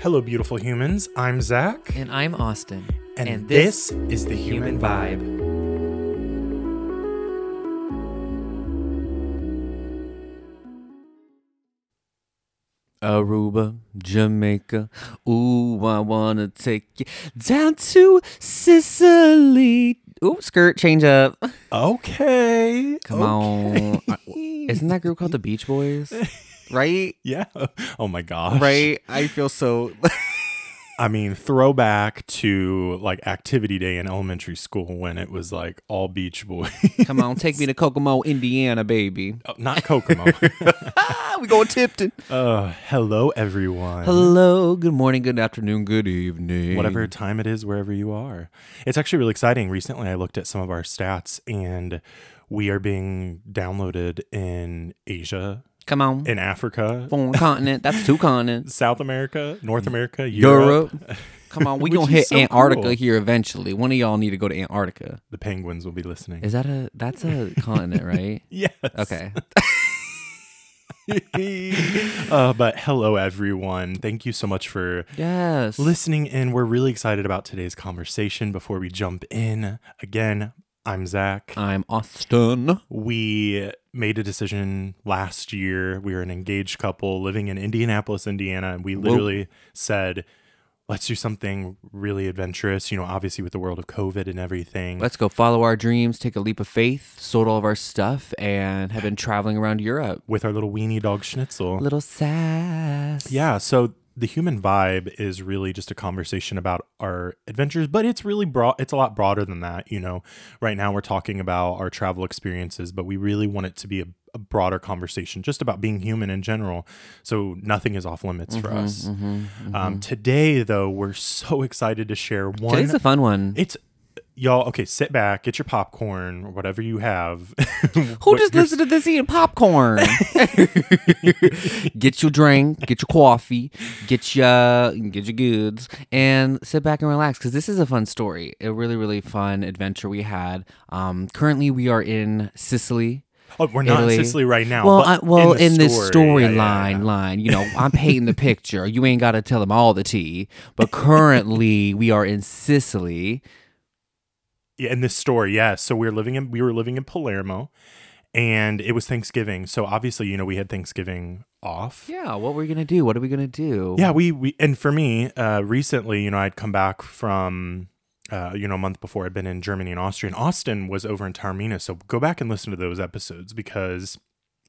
Hello, beautiful humans. I'm Zach, And I'm Austin. and, this, is the Human, Vibe. Aruba, Jamaica. Ooh, I wanna take you down to Sicily. Ooh, skirt change up. Okay. Come on. Uh, Isn't that group called the Beach Boys? Right? Yeah. Oh my gosh. Right? I feel so. I mean, throwback to like activity day in elementary school when it was like all Beach Boys. Come on, take me to Kokomo, Indiana, baby. Oh, Not Kokomo. We going Tipton. uh, hello, everyone. Hello, good morning, good afternoon, good evening. Whatever time it is, wherever you are. It's actually really exciting. Recently, I looked at some of our stats and we are being downloaded in Asia, Come on. in Africa, Foreign continent. That's two continents. South America, North America, Europe. Europe. Come on, we Which gonna is hit so Antarctica cool. here eventually. One of y'all need to go to Antarctica. The penguins will be listening. Is that a that's a continent, right? yes. Okay. uh, but hello, everyone. Thank you so much for Yes. listening in. We're really excited about today's conversation. Before we jump in, again, I'm Zach. I'm Austin. we made a decision last year. We were an engaged couple living in Indianapolis, Indiana, and we literally said, let's do something really adventurous, you know, obviously with the world of COVID and everything. Let's go follow our dreams, take a leap of faith, sold all of our stuff, and have been traveling around Europe. with our little weenie dog schnitzel. Little sass. Yeah, so the human vibe is really just a conversation about our adventures, but it's really broad it's a lot broader than that, you know. Right now we're talking about our travel experiences, but we really want it to be a, a broader conversation just about being human in general. So nothing is off limits for mm-hmm, us. Mm-hmm, um, mm-hmm. today though, we're so excited to share one Today's a fun one. it's y'all okay, sit back, get your popcorn or whatever you have. Who just listened to this eating popcorn? get your drink, get your coffee, get your get your goods, and sit back and relax because this is a fun story. A really really fun adventure we had. Um, currently we are in Sicily. Oh, we're not Italy. in Sicily right now. Well, I, well, the in, this story, yeah, storyline, yeah, yeah. line, you know, I'm painting the picture. You ain't got to tell them all the tea. But currently, we are in Sicily. In this story, yeah. So we were living in we were living in Palermo, and it was Thanksgiving. So obviously, you know, we had Thanksgiving off. Yeah, what were we're gonna do? What are we gonna do? Yeah, we we and for me, uh, recently, you know, I'd come back from. Uh, you know, a month before I'd been in Germany and Austria, and Austin was over in Taormina. So go back and listen to those episodes because,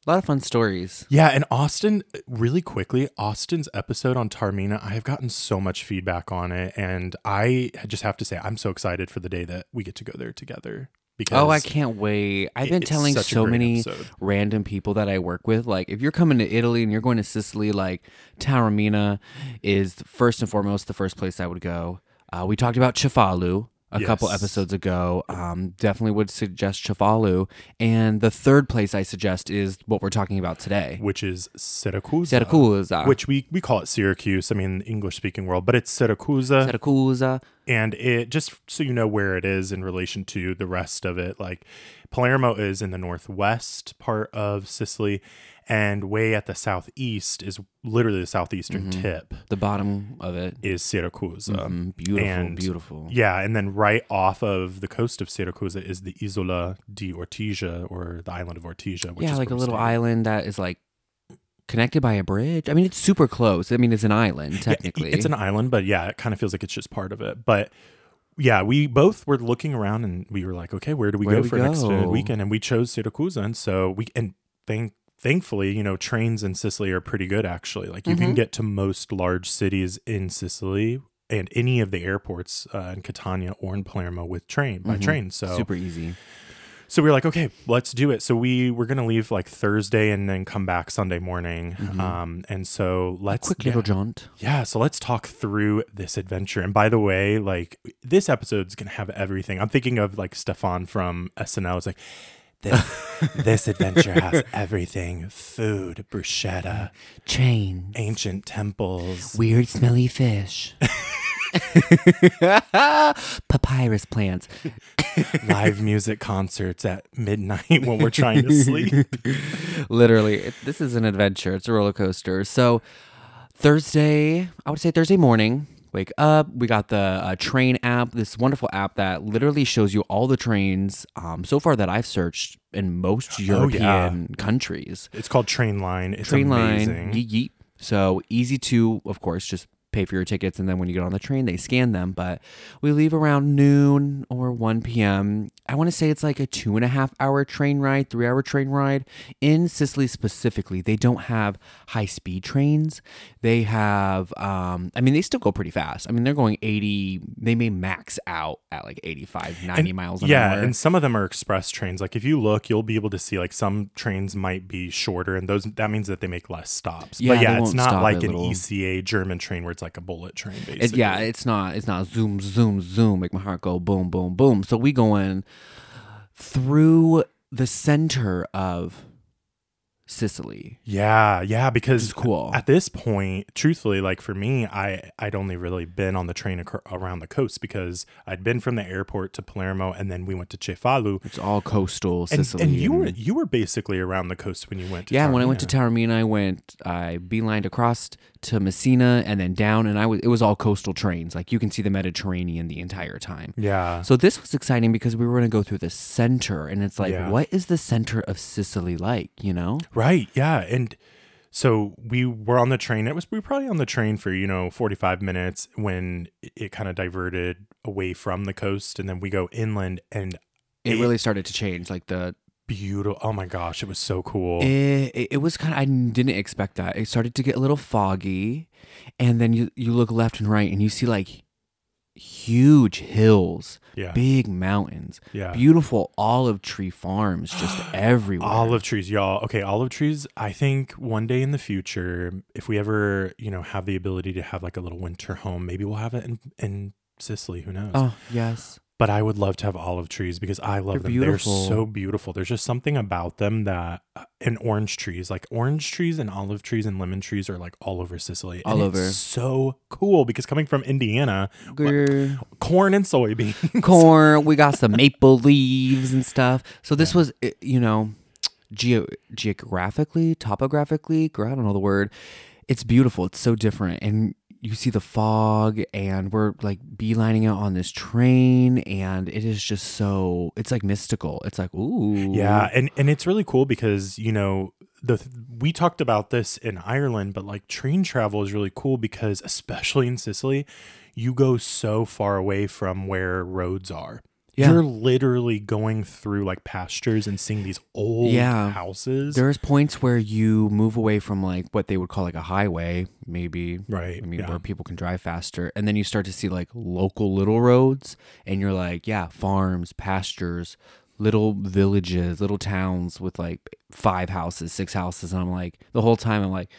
a lot of fun stories. yeah, and Austin, really quickly, Austin's episode on Taormina, I have gotten so much feedback on it, and I just have to say, I'm so excited for the day that we get to go there together. Because Oh, I can't wait. I've been telling so many episode. random people that I work with, like, if you're coming to Italy and you're going to Sicily, like, Taormina is first and foremost the first place I would go. Uh, we talked about Cefalu a couple episodes ago. Um, definitely would suggest Cefalu. And the third place I suggest is what we're talking about today. which is Syracuse. Syracuse. Which we, we call it Syracuse. I mean, English speaking world, but it's Siracusa. Siracusa. and it just so you know where it is in relation to the rest of it. Like Palermo is in the northwest part of Sicily, and way at the southeast is literally the southeastern tip The bottom of it. is Syracuse. Mm, beautiful, and- beautiful. Yeah, and then right off of the coast of Syracuse is the Isola di Ortigia or the island of Ortigia, which yeah, is like a little island that is like connected by a bridge. I mean, it's super close. I mean, it's an island Yeah, technically. it's an island, but yeah, it kind of feels like it's just part of it. But yeah, we both were looking around and we were like, okay, where do we Where go do we for go? weekend? And we chose Syracuse, and so we and thank thankfully, you know, trains in Sicily are pretty good actually. Like you Mm-hmm. can get to most large cities in Sicily and any of the airports uh, in Catania or in Palermo with train by train. So Mm-hmm. super easy. so we were like, okay, let's do it. So we were gonna leave like Thursday and then come back Sunday morning. Um, and so let's Mm-hmm. Quick yeah. little jaunt. Yeah, so let's talk through this adventure. And by the way, like this episode's gonna have everything. I'm thinking of like Stefan from SNL. It's like this this adventure has everything: food, bruschetta, Chains. ancient temples. Weird smelly fish. Papyrus plants. live music concerts at midnight when we're trying to sleep. Literally, it, this is an adventure. It's a roller coaster. So, Thursday, I would say Thursday morning. Wake up. We got the uh, train app, this wonderful app that literally shows you all the trains um, so far that I've searched in most European countries. It's called Trainline. It's train amazing. yeet. So easy to, of course, just pay for your tickets, and then when you get on the train, they scan them. But we leave around noon or 1 p.m. I want to say it's like a two and a half hour train ride, three hour train ride. In Sicily specifically, they don't have high speed trains. They have, um, I mean, they still go pretty fast. I mean, they're going 80, they may max out at like 85, 90 miles an yeah, hour. and some of them are express trains. Like if you look, you'll be able to see like some trains might be shorter, and those that means that they make less stops. Yeah, but yeah, it's won't like an little- ECA German train where it's like a bullet train. Basically, It, yeah, it's not. It's not zoom, zoom, zoom. Make my heart go boom, boom, boom. So we going through the center of Sicily. Yeah, yeah, because It's cool. at this point, truthfully, like for me, I I'd only really been on the train ac- around the coast because I'd been from the airport to Palermo and then we went to Cefalu. It's all coastal And, Sicily. and you were you were basically around the coast when you went to yeah, when I went to. Taormina, I went, I beelined across to Messina and then down, and I was, it was all coastal trains. Like you can see the Mediterranean the entire time. Yeah. So this was exciting because we were going to go through the center, and it's like, Yeah. what is the center of Sicily like? You know? Right. Yeah. And so we were on the train. It was we were probably on the train for, you know, 45 minutes when it, kind of diverted away from the coast and then we go inland and It It- really started to change. Like the beautiful. Oh my gosh, it was so cool. It, it, it was kind of I didn't expect that. It started to get a little foggy, and then you you look left and right, and you see like huge hills, yeah. big mountains, Yeah. beautiful olive tree farms just everywhere. Olive trees, y'all. Okay, olive trees. I think one day in the future, if we ever, you know, have the ability to have like a little winter home, maybe we'll have it in, in Sicily. Who knows? Oh yes, But I would love to have olive trees because I love They're them. beautiful. They're so beautiful. There's just something about them that, uh, and orange trees, like orange trees and olive trees and lemon trees are like all over Sicily. All And it's over. so cool because coming from Indiana, Grr. corn and soybeans. corn. We got some maple leaves and stuff. So this was, eh, you know, geo geographically, topographically. gr- I don't know the word. It's beautiful. It's so different, and you see the fog, and we're like beelining out on this train, and it is just so. It's like mystical. It's like ooh, Yeah, and and it's really cool because you know the we talked about this in Ireland, but like train travel is really cool because especially in Sicily, you go so far away from where roads are. Yeah. You're literally going through like pastures and seeing these old Yeah. houses. There's points where you move away from like what they would call like a highway, maybe right. I mean, yeah. where people can drive faster. And then you start to see like local little roads, and you're like, yeah, farms, pastures, little villages, little towns with like five houses, six houses. And I'm like, the whole time, I'm like,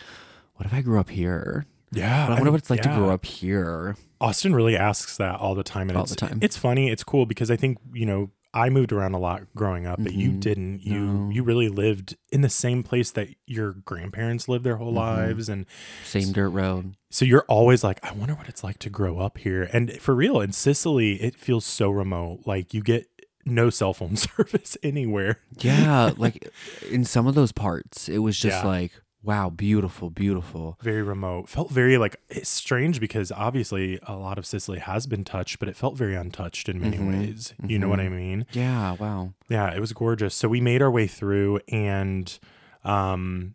what if I grew up here? Yeah. I wonder what it's like to grow up here. Austin really asks that all the time, and All it's, the time. It's funny. It's cool because I think you know I moved around a lot growing up, but you Mhm. didn't. You No. you really lived in the same place that your grandparents lived their whole Mhm. lives, and Same dirt road. so you're always like, I wonder what it's like to grow up here. And for real, in Sicily, it feels so remote. Like you get no cell phone service anywhere. Yeah, like in some of those parts, it was just Yeah. like, wow, beautiful, beautiful. Very remote. Felt very like it's strange because obviously a lot of Sicily has been touched, but it felt very untouched in many Mhm. ways. You know what I mean? Yeah, wow. Yeah, it was gorgeous. So we made our way through and um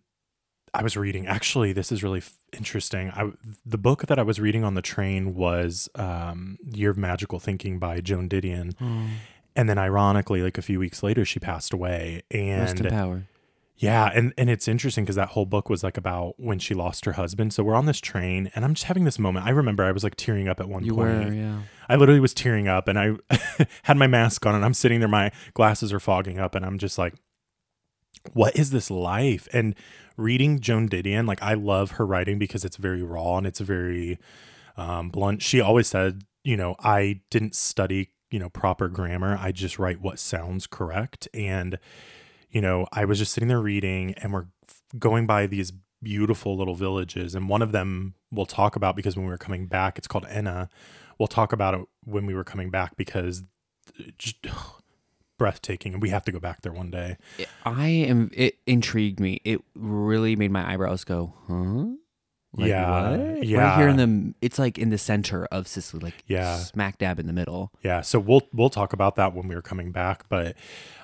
I was reading actually this is really f- interesting. I the book that I was reading on the train was um Year of Magical Thinking by Joan Didion. And then ironically like a few weeks later she passed away Rest in and power. Yeah, and and it's interesting because that whole book was like about when she lost her husband. So we're on this train, and I'm just having this moment. I remember I was like tearing up at one You point. were, yeah. I literally was tearing up, and I had my mask on, and I'm sitting there. My glasses are fogging up, and I'm just like, "What is this life?" And reading Joan Didion, like I love her writing because it's very raw and it's very um, blunt. She always said, you know, I didn't study, you know, proper grammar. I just write what sounds correct, and you know, I was just sitting there reading, and we're going by these beautiful little villages, and one of them we'll talk about because when we were coming back, it's called Enna. We'll talk about it when we were coming back because just breathtaking, and we have to go back there one day. I am. It intrigued me. It really made my eyebrows go, huh? Like, Yeah, what? right here in the. It's like in the center of Sicily, like Yeah. smack dab in the middle. Yeah, so we'll we'll talk about that when we're coming back, but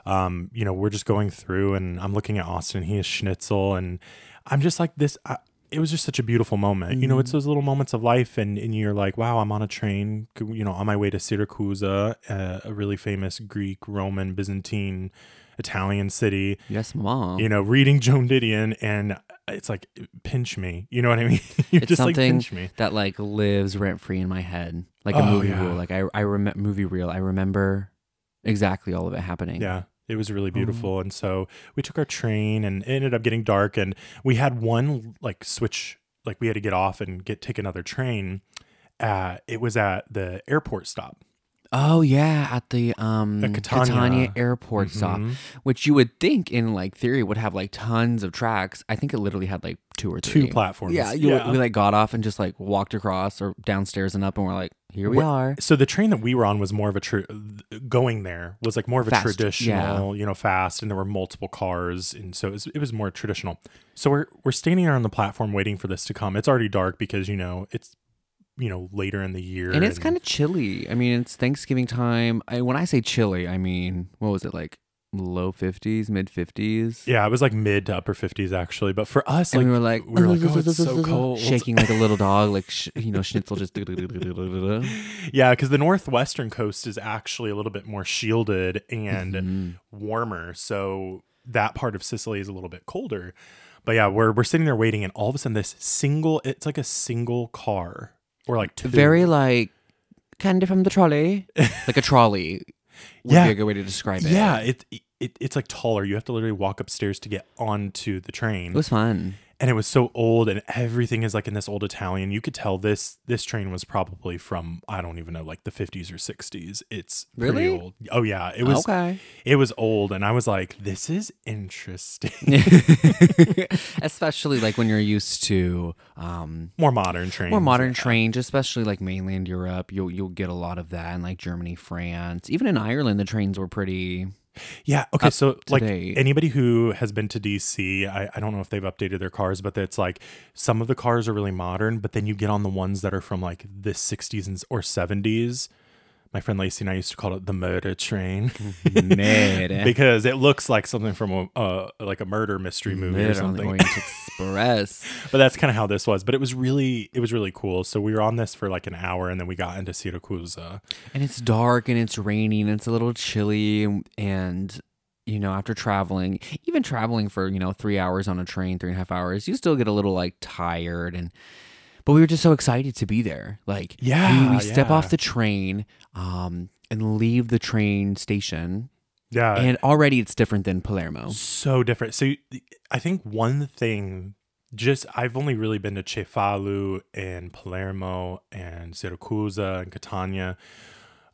um, you know, we're just going through, and I'm looking at Austin. He is schnitzel, and I'm just like this. I, it was just such a beautiful moment. You know, it's those little moments of life, and and you're like, wow, I'm on a train. You know, on my way to Syracuse, uh, a really famous Greek, Roman, Byzantine, Italian city. Yes, mom. You know, reading Joan Didion, and it's like pinch me. You know what I mean? you're it's just like something pinch me. that like lives rent free in my head, like a Oh, movie yeah. reel. Like I, I remember movie reel. I remember exactly all of it happening. Yeah. It was really beautiful. And so we took our train and it ended up getting dark and we had one like switch like we had to get off and get take another train. Uh it was at the airport stop. Oh yeah, at the um At Catania. Catania. airport stop, Mhm. which you would think in like theory would have like tons of tracks. I think it literally had like two or Two platforms. Yeah, you, we like got off and just like walked across or downstairs and up, and we're like, here we Wh- are. so the train that we were on was more of a tr- going there was like more of a Fast, traditional, you know, fast, and there were multiple cars, and so it was, it was more traditional. So we're we're standing there on the platform waiting for this to come. It's already dark because you know it's you know later in the year, And it's kind of chilly. I mean, it's Thanksgiving time. I, when I say chilly, I mean what was it like low fifties, mid fifties? yeah, it was like mid to upper fifties actually. But for us, And like we were like, we were like, oh, it's so cold. shaking like a little dog, like sh- you know, Schnitzel just. Yeah, because the northwestern coast is actually a little bit more shielded and Mhm. warmer, so that part of Sicily is a little bit colder. But yeah, we're we're sitting there waiting, and all of a sudden, this single it's like a single car or like two. Very like candy from the trolley, like a trolley. Would Yeah. be a good way to describe it. yeah, it, it it's like taller. You have to literally walk upstairs to get onto the train. it was fun. And it was so old and everything is like in this old italian you could tell this this train was probably from i don't even know like the 50s or 60s it's pretty Really? old oh yeah it was okay. it was old and i was like this is interesting especially like when you're used to um, more modern trains more modern yeah. trains, especially like mainland Europe. You'll you'll get a lot of that in like Germany, France, even in Ireland. The trains were pretty. Yeah okay Up so like date. anybody who has been to dc I, I don't know if they've updated their cars but it's like some of the cars are really modern but then you get on the ones that are from like the 60s and, or 70s my friend lacey and i used to call it the murder train because it looks like something from a uh, like a murder mystery movie or Mad on the something. Orient Express. but that's kind of how this was. But it was really it was really cool. So we were on this for like an hour, and then we got into Syracuse. and it's dark and it's raining and it's a little chilly and, and you know after traveling even traveling for you know three hours on a train three and a half hours you still get a little like tired and but we were just so excited to be there like Yeah, we, we step yeah. off the train um and leave the train station Yeah, and already it's different than palermo so different. So I think one thing. Just I've only really been to Cefalu and Palermo and Syracuse and Catania.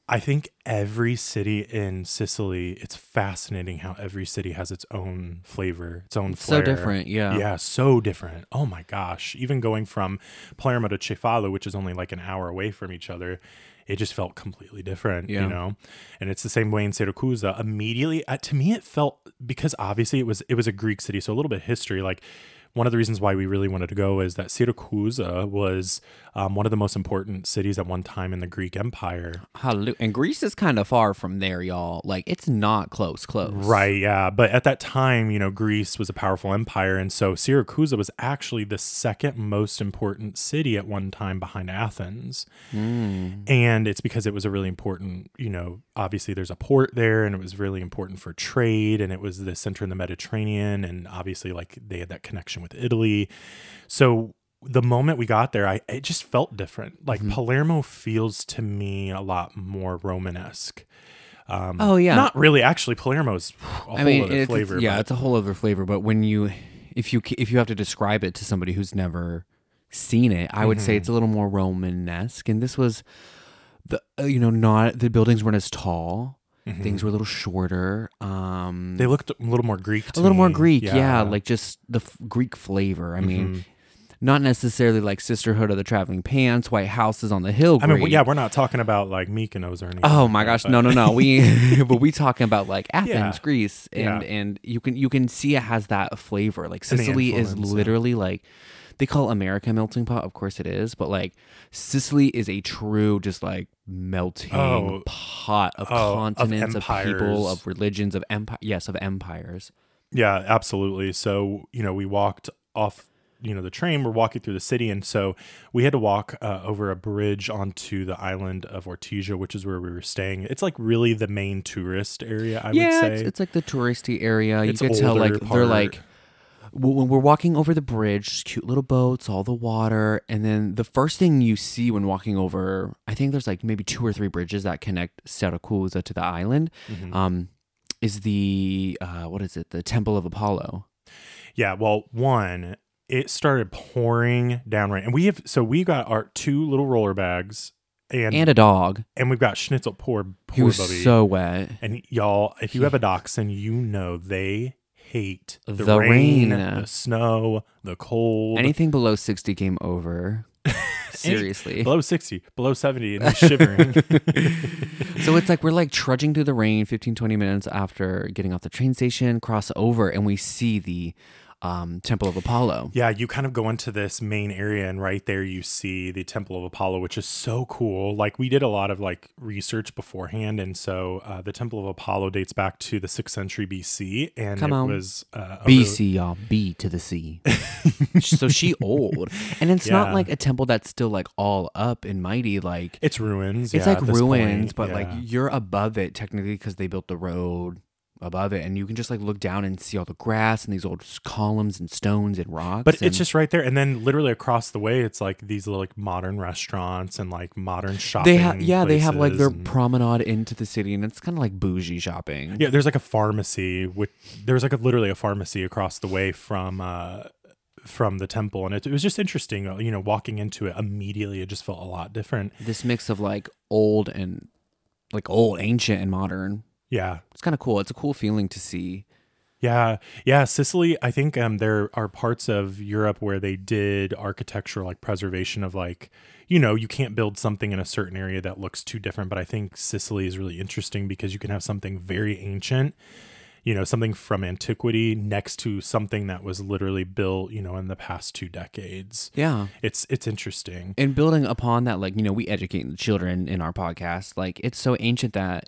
I think every city in Sicily, it's fascinating how every city has its own flavor, its own It's so different yeah Yeah, so different. Oh my gosh. Even going from Palermo to Cefalu, which is only like an hour away from each other, it just felt completely different, Yeah. you know? And it's the same way in Syracuse. Immediately, uh, to me, it felt because obviously it was it was a Greek city, so a little bit of history. Like one of the reasons why we really wanted to go is that Syracuse was um, one of the most important cities at one time in the Greek Empire. Hallelujah. and greece is kind of far from there y'all like it's not close close Right, yeah. But at that time, you know, Greece was a powerful empire. And so Syracuse was actually the second most important city at one time behind Athens. Mm. And it's because it was a really important, you know, obviously there's a port there and it was really important for trade and it was the center in the Mediterranean. And obviously, like, they had that connection with Italy. So the moment we got there, I it just felt different. Like Mhm. Palermo feels to me a lot more Romanesque. Um, Oh, yeah. not really. Actually, Palermo's a I whole mean, other it's, flavor. yeah, but- it's a whole other flavor. But when you, if you, if you have to describe it to somebody who's never seen it, I would say Mhm. it's a little more Romanesque. And this was, the uh, you know, not the buildings weren't as tall. Mhm. Things were a little shorter. Um, they looked a little more Greek. A little more. Greek, yeah. like just the f- Greek flavor. I mean, Mhm. not necessarily like Sisterhood of the Traveling Pants, White Houses on the Hill. I mean, yeah, we're not talking about like Mykonos or anything. Oh my gosh, no, no, no. We but we talking about like Athens, Yeah. Greece, and Yeah. and you can you can see it has that flavor. Like Sicily is yeah. literally like they call America a melting pot. Of course it is, but like Sicily is a true just like melting Oh. pot of Oh, continents, of, people, of religions, of empire. Yes, of empires. Yeah, absolutely. So, you know, we walked off, you know, the train, we're walking through the city. And so we had to walk uh, over a bridge onto the island of Ortigia, which is where we were staying. It's like really the main tourist area, I would yeah, say. it's, it's like the touristy area. It's you can tell like older they're like when we're walking over the bridge, cute little boats, all the water, and then the first thing you see when walking over, I think there's like maybe two or three bridges that connect Siracusa to the island. Mhm. Um, is the uh, what is it? The Temple of Apollo. Yeah, well, one, it started pouring down rain. And we have, so we got our two little roller bags and, and a dog. and we've got Schnitzel, poor, He poor was Bubby. so wet. And y'all, if you have a dachshund, you know they hate the, The rain, rain. the snow, the cold. Anything below sixty game over. Seriously. below 60, below 70, and shivering. so it's like we're like trudging through the rain 15 20 minutes after getting off the train station cross over and we see the um, temple of apollo yeah, you kind of go into this main area, and right there you see the Temple of Apollo, which is so cool. Like, we did a lot of like research beforehand, and so uh, the Temple of Apollo dates back to the sixth century BC, and Come it on. was uh, bc y'all b to the c so she old and it's Yeah. not like a temple that's still like all up and mighty like It's ruins. it's yeah, like ruins point, but like you're above it technically because they built the road above it and you can just like look down and see all the grass and these old columns and stones and rocks But and- it's just right there, and then literally across the way, it's like these like modern restaurants and like modern shopping. they have yeah they have like their and- promenade into the city and it's kind of like bougie shopping yeah. There's like a pharmacy. Which there's like a literally a pharmacy across the way from uh from the temple, and it, it was just interesting. uh, You know, walking into it immediately, it just felt a lot different. this mix of like old and like old ancient and modern Yeah, it's kind of cool it's a cool feeling to see Yeah, yeah, Sicily. I think um, there are parts of Europe where they did architectural like preservation of like, you know, you can't build something in a certain area that looks too different. But I think Sicily is really interesting because you can have something very ancient, you know, something from antiquity next to something that was literally built, you know, in the past two decades. yeah It's it's interesting. and building upon that like you know we educate the children in our podcast like it's so ancient that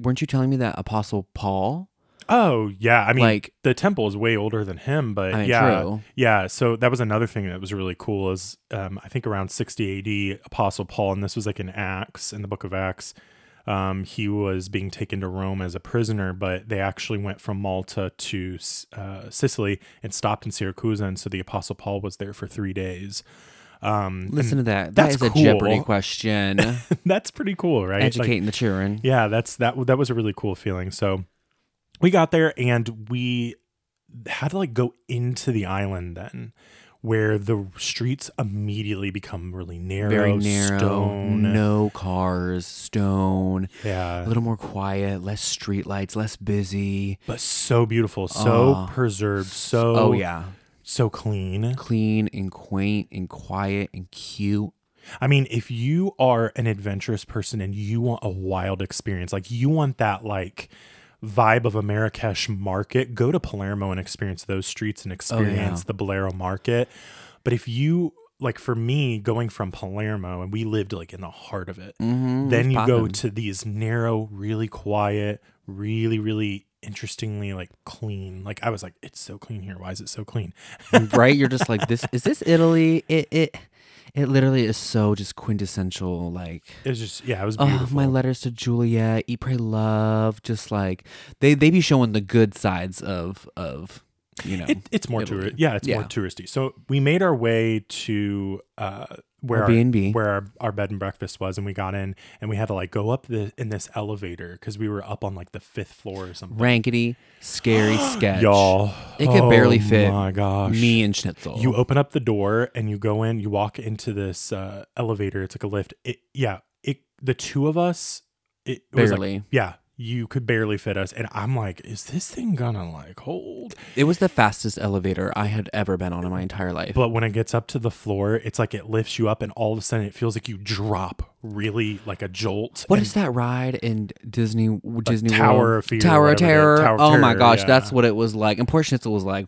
weren't you telling me that apostle paul Oh yeah, I mean, like the temple is way older than him, but I mean, yeah, true. yeah. So that was another thing that was really cool. Is um, I think around 60 AD, Apostle Paul, and this was like in Acts, in the Book of Acts. Um, he was being taken to Rome as a prisoner, but they actually went from Malta to uh, Sicily and stopped in Syracuse, and so the Apostle Paul was there for three days. Um, listen to that. That's that is a jeopardy question. That's pretty cool, right? Like, educating the children. Yeah that's that that was a really cool feeling. So we got there and we had to like go into the island then where the streets immediately become really narrow, very narrow stone. no cars stone. Yeah, a little more quiet less street lights less busy. But so beautiful so Oh. preserved so oh yeah so clean. Clean and quaint and quiet and cute. I mean, if you are an adventurous person and you want a wild experience, like you want that like vibe of a Marrakesh market, go to Palermo and experience those streets and experience the Ballarò market. But if you like for me going from Palermo and we lived like in the heart of it, mm-hmm, then you go to these narrow, really quiet, really really interestingly like clean. Like I was like it's so clean here. Why is it so clean? right you're just like this is this italy it it it literally is so just quintessential like It was just yeah, it was oh my letters to juliet eat pray love just like they they be showing the good sides of of you know It, it's more Italy. tourist. Yeah, it's more Yeah. touristy. So we made our way to uh, where Our our, where our, our bed and breakfast was, and we got in, and we had to like go up the in this elevator because we were up on like the fifth floor or something. rankety scary sketch Y'all, It could barely oh fit My gosh, me and schnitzel You open up the door and you go in. You walk into this uh, elevator. It's like a lift. It yeah. It the two of us. It was like- barely yeah. You could barely fit us, and I'm like, is this thing gonna like hold? it was the fastest elevator i had ever been on in my entire life But when it gets up to the floor, it's like it lifts you up, and all of a sudden it feels like you drop really like a jolt. What is that ride in Disney Disney Tower World? of Fear, Tower of whatever the- Terror. Tower of oh my Terror, gosh, yeah. that's what it was like. And poor Schnitzel was like,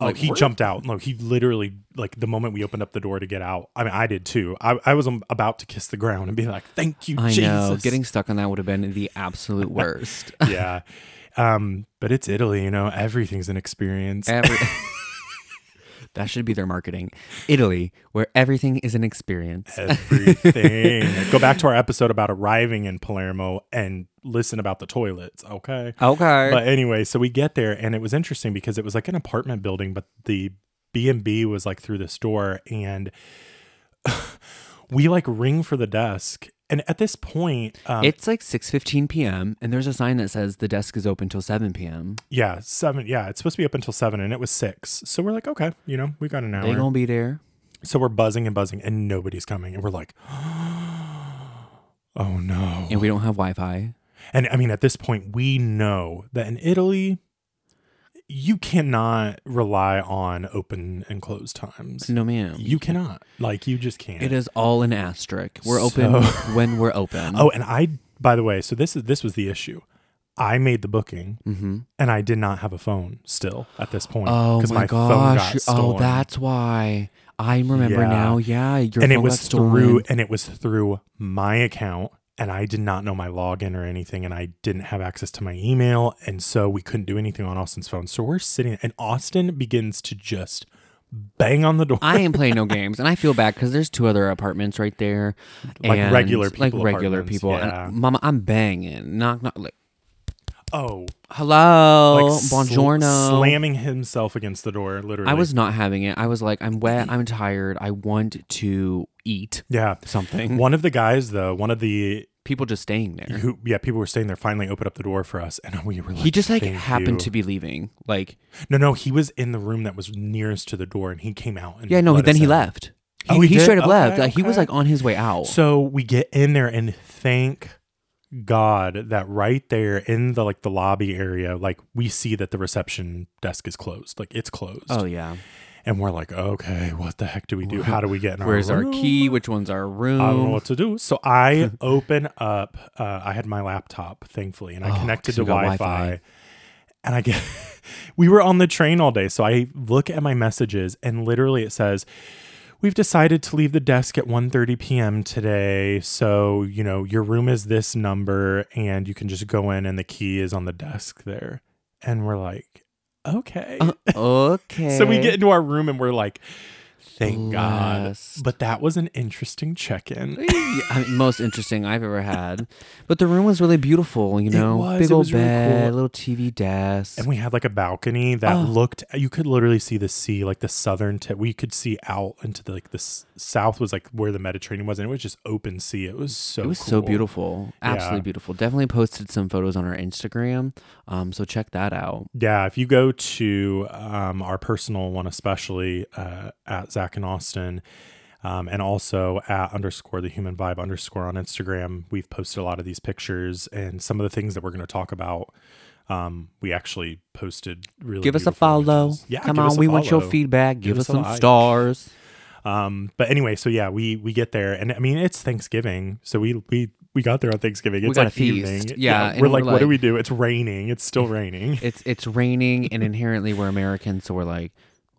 Oh, Like, he jumped out. No, he literally like the moment we opened up the door to get out. I mean, I did too. I, I was um, about to kiss the ground and be like, "Thank you, I Jesus." know. Getting stuck on that would have been the absolute worst. yeah, um, but it's Italy. You know, everything's an experience. Every- that should be their marketing. Italy, where everything is an experience. Everything. Go back to our episode about arriving in Palermo and listen about the toilets. Okay. Okay. But anyway, so we get there and it was interesting because it was like an apartment building, but the B and B was like through this door, and we like ring for the desk. And at this point, um, it's like 6:15 p.m. and there's a sign that says the desk is open till 7 p.m. yeah, seven. Yeah, it's supposed to be up until seven, and it was six. So we're like, okay, you know, we got an hour. They hour. gonna be there. so we're buzzing and buzzing, and nobody's coming, and we're like, oh no. And we don't have Wi-Fi. And I mean, at this point, we know that in Italy, you cannot rely on open and closed times. No, ma'am. You cannot. Like, you just can't. It is all an asterisk. We're open when we're open. Oh, and I, by the way, so this is this was the issue. I made the booking, Mm-hmm. and I did not have a phone still at this point. Oh my, phone gosh! got. Oh, that's why. I remember Yeah. now. Yeah, your and it was through and it was through my account and I did not know my login or anything and I didn't have access to my email and so we couldn't do anything on Austin's phone. So we're sitting and Austin begins to just bang on the door. I ain't playing no games, and I feel bad because there's two other apartments right there, Like and- regular like regular people. yeah. And Mama, I'm banging, knock knock. Like, oh, hello, like sl- buongiorno. slamming himself against the door literally. I was not having it. I was like, I'm wet. I'm tired. I want to eat Yeah. something. One of the guys though, one of the People just staying there. who yeah, people were staying there finally opened up the door for us and we were like He just like happened you." to be leaving. Like, No, no, he was in the room that was nearest to the door and he came out and yeah, no. Then he in. left. He, Oh, he he straight up Okay, left. Like he was like on his way out. So we get in there and thank God that right there in the like the lobby area, like we see that the reception desk is closed. Like it's closed. oh yeah. And we're like, okay, what the heck do we do? How do we get in our Where's our key? Which one's our room? I don't know what to do. So I open up. Uh, I had my laptop, thankfully, and I Oh, connected to Wi-Fi. Wi-Fi. And I get. we were on the train all day, so I look at my messages, and literally it says, "We've decided to leave the desk at 1:30 p.m. today. So you know your room is this number, and you can just go in, and the key is on the desk there." And we're like, "Okay." Uh, okay. So we get into our room and we're like, thank God. But that was an interesting check in. I mean, most interesting I've ever had. But the room was really beautiful, you know. was, Big it old was really bed, cool. little TV desk. And we had like a balcony that looked, you could literally see the sea, like the southern tip. We could see out into the, like the s- south was like where the Mediterranean was. And it was just open sea. It was so it was so cool. beautiful. Absolutely Yeah. beautiful. Definitely posted some photos on our Instagram. Um, so check that out. Yeah, if you go to um, our personal one, especially uh, at Zach and Austin, um, and also at underscore the human vibe underscore on Instagram, we've posted a lot of these pictures and some of the things that we're going to talk about. Um, we actually posted really. Give us a follow. images. Yeah, Come on, we want your feedback. Give, Give us us some like. stars. Um, but anyway, so yeah, we we get there, and I mean it's Thanksgiving, so we we we got there on Thanksgiving. We got like a feast. evening. Yeah, and we're we're like, what do we do? It's raining. It's still raining. It's it's raining and inherently we're American, so we're like,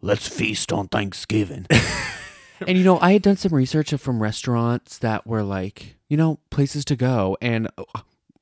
let's feast on Thanksgiving. and you know, I had done some research from restaurants that were like, you know, places to go, and uh,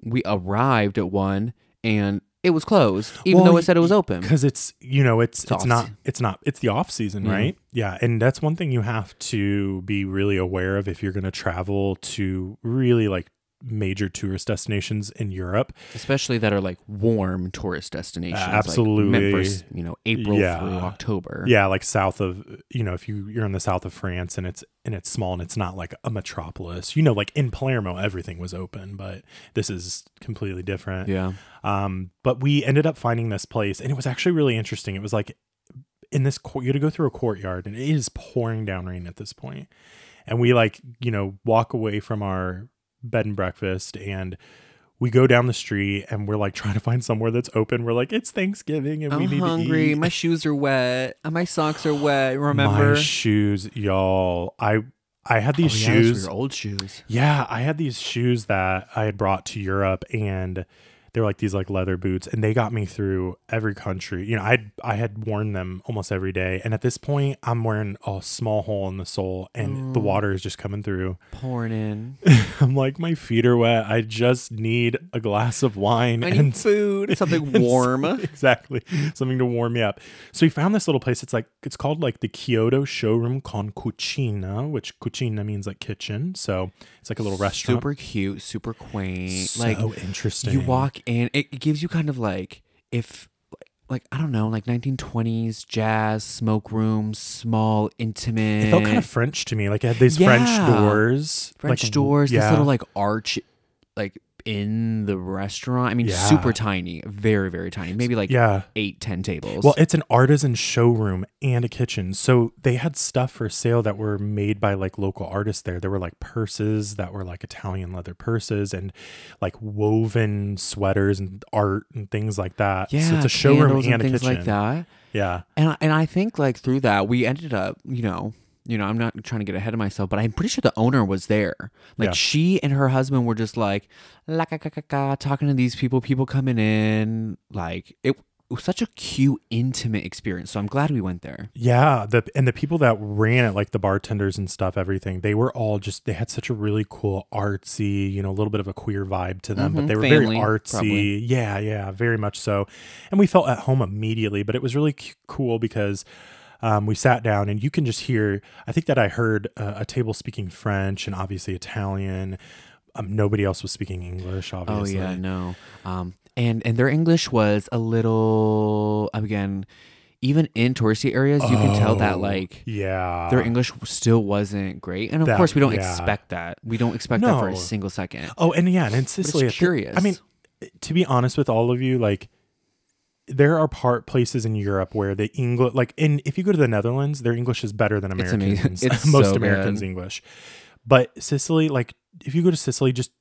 we arrived at one and it was closed, even Well, though it said it was open. because it's you know it's It's it's, not it's not it's the off season Mhm. right yeah and that's one thing you have to be really aware of if you're going to travel to really like major tourist destinations in Europe Especially that are like warm tourist destinations, like absolutely. for you know April Yeah. through October. yeah like south of you know if you you're in the south of France and it's and it's small and it's not like a metropolis you know like in Palermo everything was open but this is completely different yeah. Um, but we ended up finding this place, and it was actually really interesting. It was like in this court, you had to go through a courtyard, and it is pouring down rain at this point. And we like, you know, walk away from our bed and breakfast, and we go down the street, and we're like trying to find somewhere that's open. We're like, it's Thanksgiving, and we I'm need to hungry. eat. My shoes are wet. and My socks are wet. Remember? My shoes, y'all. I I had Oh, these yeah, those were shoes. your old shoes. Yeah, I had these shoes that I had brought to Europe and they were like these like leather boots and they got me through every country you know i i had worn them almost every day and at this point i'm wearing a small hole in the sole and the Mm. water is just coming through Pouring in. i'm like my feet are wet i just need a glass of wine and food. Something warm. exactly something to warm me up so we found this little place it's like it's called like the kyoto showroom con cucina which cucina means like kitchen so it's like a little restaurant Super cute, super quaint. so like interesting you walk in, it, gives you kind of like if like I don't know, like 1920s jazz smoke room, small, intimate. It felt kind of French to me. Like it had these French doors. French like, doors, this little like arch, like in the restaurant. I mean, Yeah. super tiny, very very tiny, maybe like yeah. eight, ten tables. Well, it's an artisan showroom and a kitchen. So they had stuff for sale that were made by like local artists there. There were like purses that were like Italian leather purses and like woven sweaters and art and things like that. yeah, So it's a showroom candles and, a things kitchen. like that. Yeah. And and I think like through that we ended up, you know, you know, I'm not trying to get ahead of myself, but I'm pretty sure the owner was there. Like Yeah. she and her husband were just like la ka ka ka ka talking to these people, people coming in, like it, it was such a cute, intimate experience. So I'm glad we went there. Yeah, the and the people that ran it, like the bartenders and stuff, everything, they were all just they had such a really cool artsy, you know, a little bit of a queer vibe to them, but Mhm, they were family, very artsy. probably. Yeah, yeah, very much so. And we felt at home immediately, but it was really c- cool because um, we sat down and you can just hear. I think that I heard uh, a table speaking French and obviously Italian. Um, nobody else was speaking English, obviously. Oh yeah, no. Um, and and their English was a little again, even in touristy areas, you can tell that Oh, like yeah, their English still wasn't great. And of That- course, we don't yeah. expect that. We don't expect that for a single second. Oh, and yeah, and in Sicily, it's I thi- curious. I mean, to be honest with all of you, like there are part places in Europe where the English, like in if you go to the Netherlands, their English is better than It's. Americans. It's most so Americans' good. English, but Sicily, like if you go to Sicily, just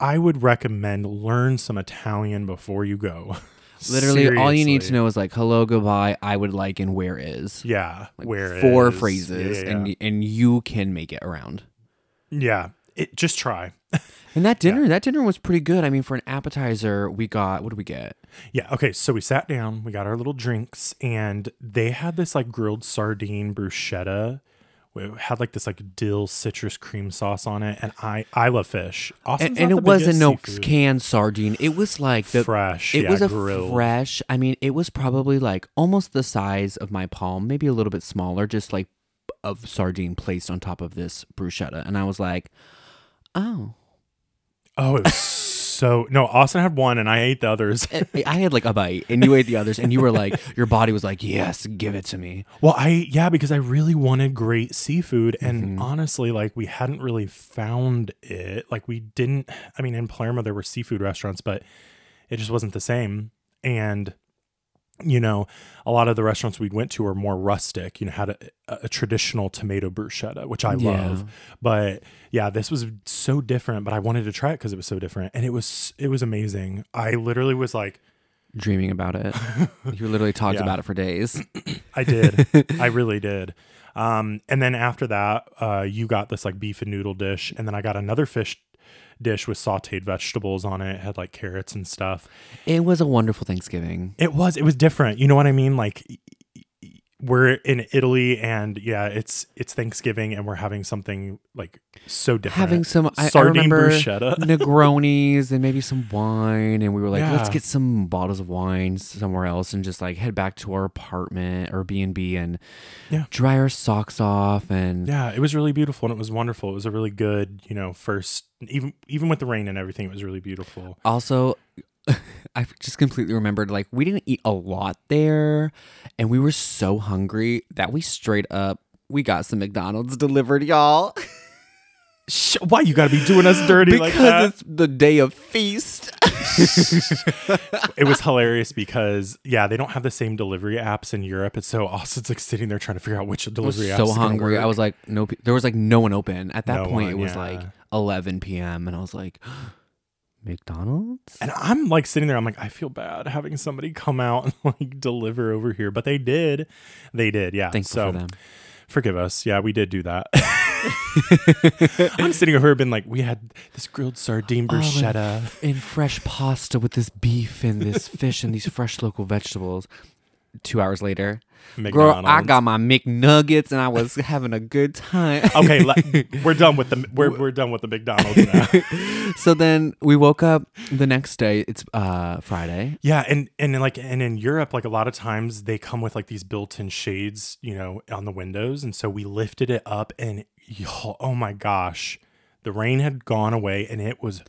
I would recommend learn some Italian before you go. Literally, all you need to know is like hello, goodbye, I would like, and where is. Yeah, Like where four is- phrases, yeah, and and you can make it around. yeah, it just try. And that dinner, that dinner was pretty good. I mean, for an appetizer, we got what did we get? Yeah. Okay. So we sat down, we got our little drinks, and they had this like grilled sardine bruschetta. It had like this like dill citrus cream sauce on it, and I I love fish. Austin's And, and it wasn't no seafood. canned sardine. It was like the fresh. It yeah, was a grilled. fresh. I mean, it was probably like almost the size of my palm, maybe a little bit smaller, just like of sardine placed on top of this bruschetta. And I was like, oh. Oh, it was so no. Austin had one, and I ate the others. I I had like a bite, and you ate the others, and you were like, your body was like, yes, give it to me. Well, I yeah, because I really wanted great seafood, and Mhm. honestly, like we hadn't really found it. Like we didn't. I mean, in Palermo there were seafood restaurants, but it just wasn't the same. And you know, a lot of the restaurants we went to were more rustic. You know, had a, a traditional tomato bruschetta, which I Yeah. love. But yeah, this was so different. But I wanted to try it because it was so different, and it was it was amazing. I literally was like, Dreaming about it. You literally talked Yeah. about it for days. I did. I really did. Um, and then after that, uh, you got this like beef and noodle dish, and then I got another fish dish with sautéed vegetables on it. it had like carrots and stuff. It was a wonderful Thanksgiving. It was. It was different. You know what I mean? Like we're in Italy, and yeah, it's it's Thanksgiving, and we're having something like so different. Having some, I, I sardine remember bruschetta. Negronis and maybe some wine, and we were like, let's get some bottles of wine somewhere else, and just like head back to our apartment or B and B and Yeah. dry our socks off and Yeah, it was really beautiful and it was wonderful. It was a really good, you know, first even even with the rain and everything, it was really beautiful. Also, I just completely remembered like we didn't eat a lot there, and we were so hungry that we straight up we got some McDonald's delivered, y'all. Why you got to be doing us dirty because like that? it's the day of feast. it was hilarious because yeah, they don't have the same delivery apps in Europe. It's so Austin's like sitting there trying to figure out which I was delivery apps. so hungry. I was like, no, there was like no one open at that No point. it one, was like 11 p.m. and I was like, McDonald's. and I'm like sitting there. I'm like, I feel bad having somebody come out and like deliver over here, but they did. They did. Yeah. Thankful so for them. forgive us. Yeah, we did do that. I'm sitting over here being like, we had this grilled sardine and bruschetta. in fresh pasta with this beef and this fish and these fresh local vegetables. Two hours later, girl, I got my McNuggets and I was having a good time. Okay, le- we're done with the we're, we're done with the McDonald's now. so then we woke up the next day. It's uh Friday. Yeah, and and in like and in Europe, like a lot of times they come with like these built-in shades, you know, on the windows, and so we lifted it up, and oh my gosh, the rain had gone away, and it was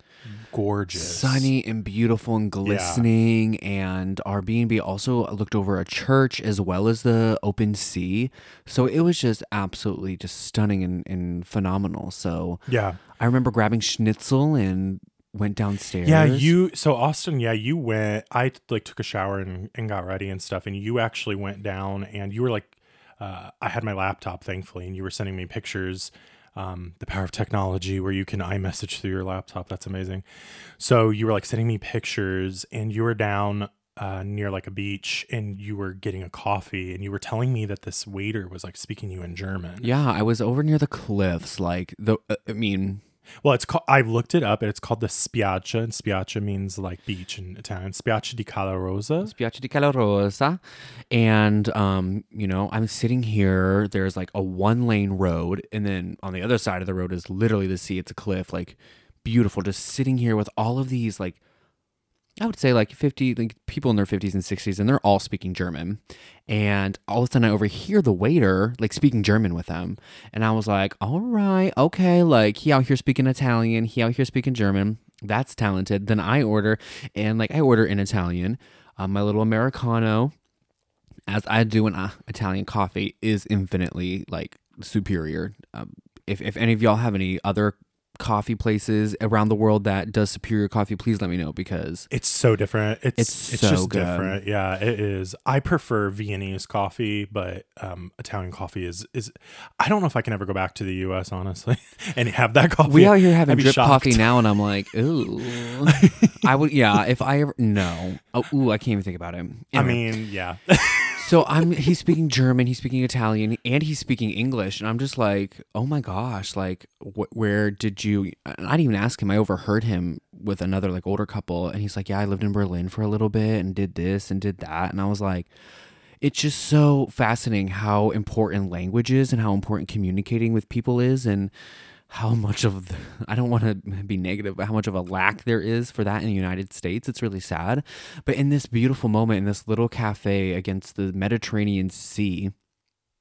gorgeous, sunny and beautiful and glistening and our b&b also looked over a church as well as the open sea so it was just absolutely just stunning and, and phenomenal so Yeah, i remember grabbing schnitzel and went downstairs yeah. You so Austin, yeah, you went. I like took a shower and and got ready and stuff, and you actually went down, and you were like, uh, I had my laptop, thankfully, and you were sending me pictures. Um, the power of technology where you can iMessage through your laptop. That's amazing. So you were like sending me pictures and you were down uh, near like a beach and you were getting a coffee and you were telling me that this waiter was like speaking to you in German. yeah i was over near the cliffs like the uh, i mean Well, it's called, I looked it up and it's called the Spiaggia and Spiaggia means like beach in Italian. Spiaggia di Cala Rossa. Spiaggia di Calorosa. And, um, you know, I'm sitting here. There's like a one lane road. And then on the other side of the road is literally the sea. It's a cliff, like beautiful. Just sitting here with all of these, like, I would say like 50 like people in their 50s and 60s, and they're all speaking German. And all of a sudden, I overhear the waiter like speaking German with them. And I was like, all right, okay, like he out here speaking Italian, he out here speaking German. That's talented. Then I order, and like I order in Italian, um, my little Americano, as I do an uh, Italian coffee, is infinitely like superior. Um, if, if any of y'all have any other coffee places around the world that does superior coffee, please let me know because It's so different. It's It's it's, so just good. different. Yeah, it is. I prefer Viennese coffee, but um, Italian coffee is is. I don't know if I can ever go back to the U.S. honestly and have that coffee. we out here having drip coffee now, and I'm like, ooh, I would, yeah. If I ever, no, oh, ooh, I can't even think about it. I mean, yeah. So I'm he's speaking German, he's speaking Italian, and he's speaking English, and I'm just like, oh my gosh, like wh- where did you? I didn't even ask him. I overheard him with another like older couple, and he's like, yeah, I lived in Berlin for a little bit and did this and did that, and I was like. It's just so fascinating how important language is and how important communicating with people is and how much of the, I don't want to be negative, but how much of a lack there is for that in the United States. It's really sad. But in this beautiful moment, in this little cafe against the Mediterranean Sea,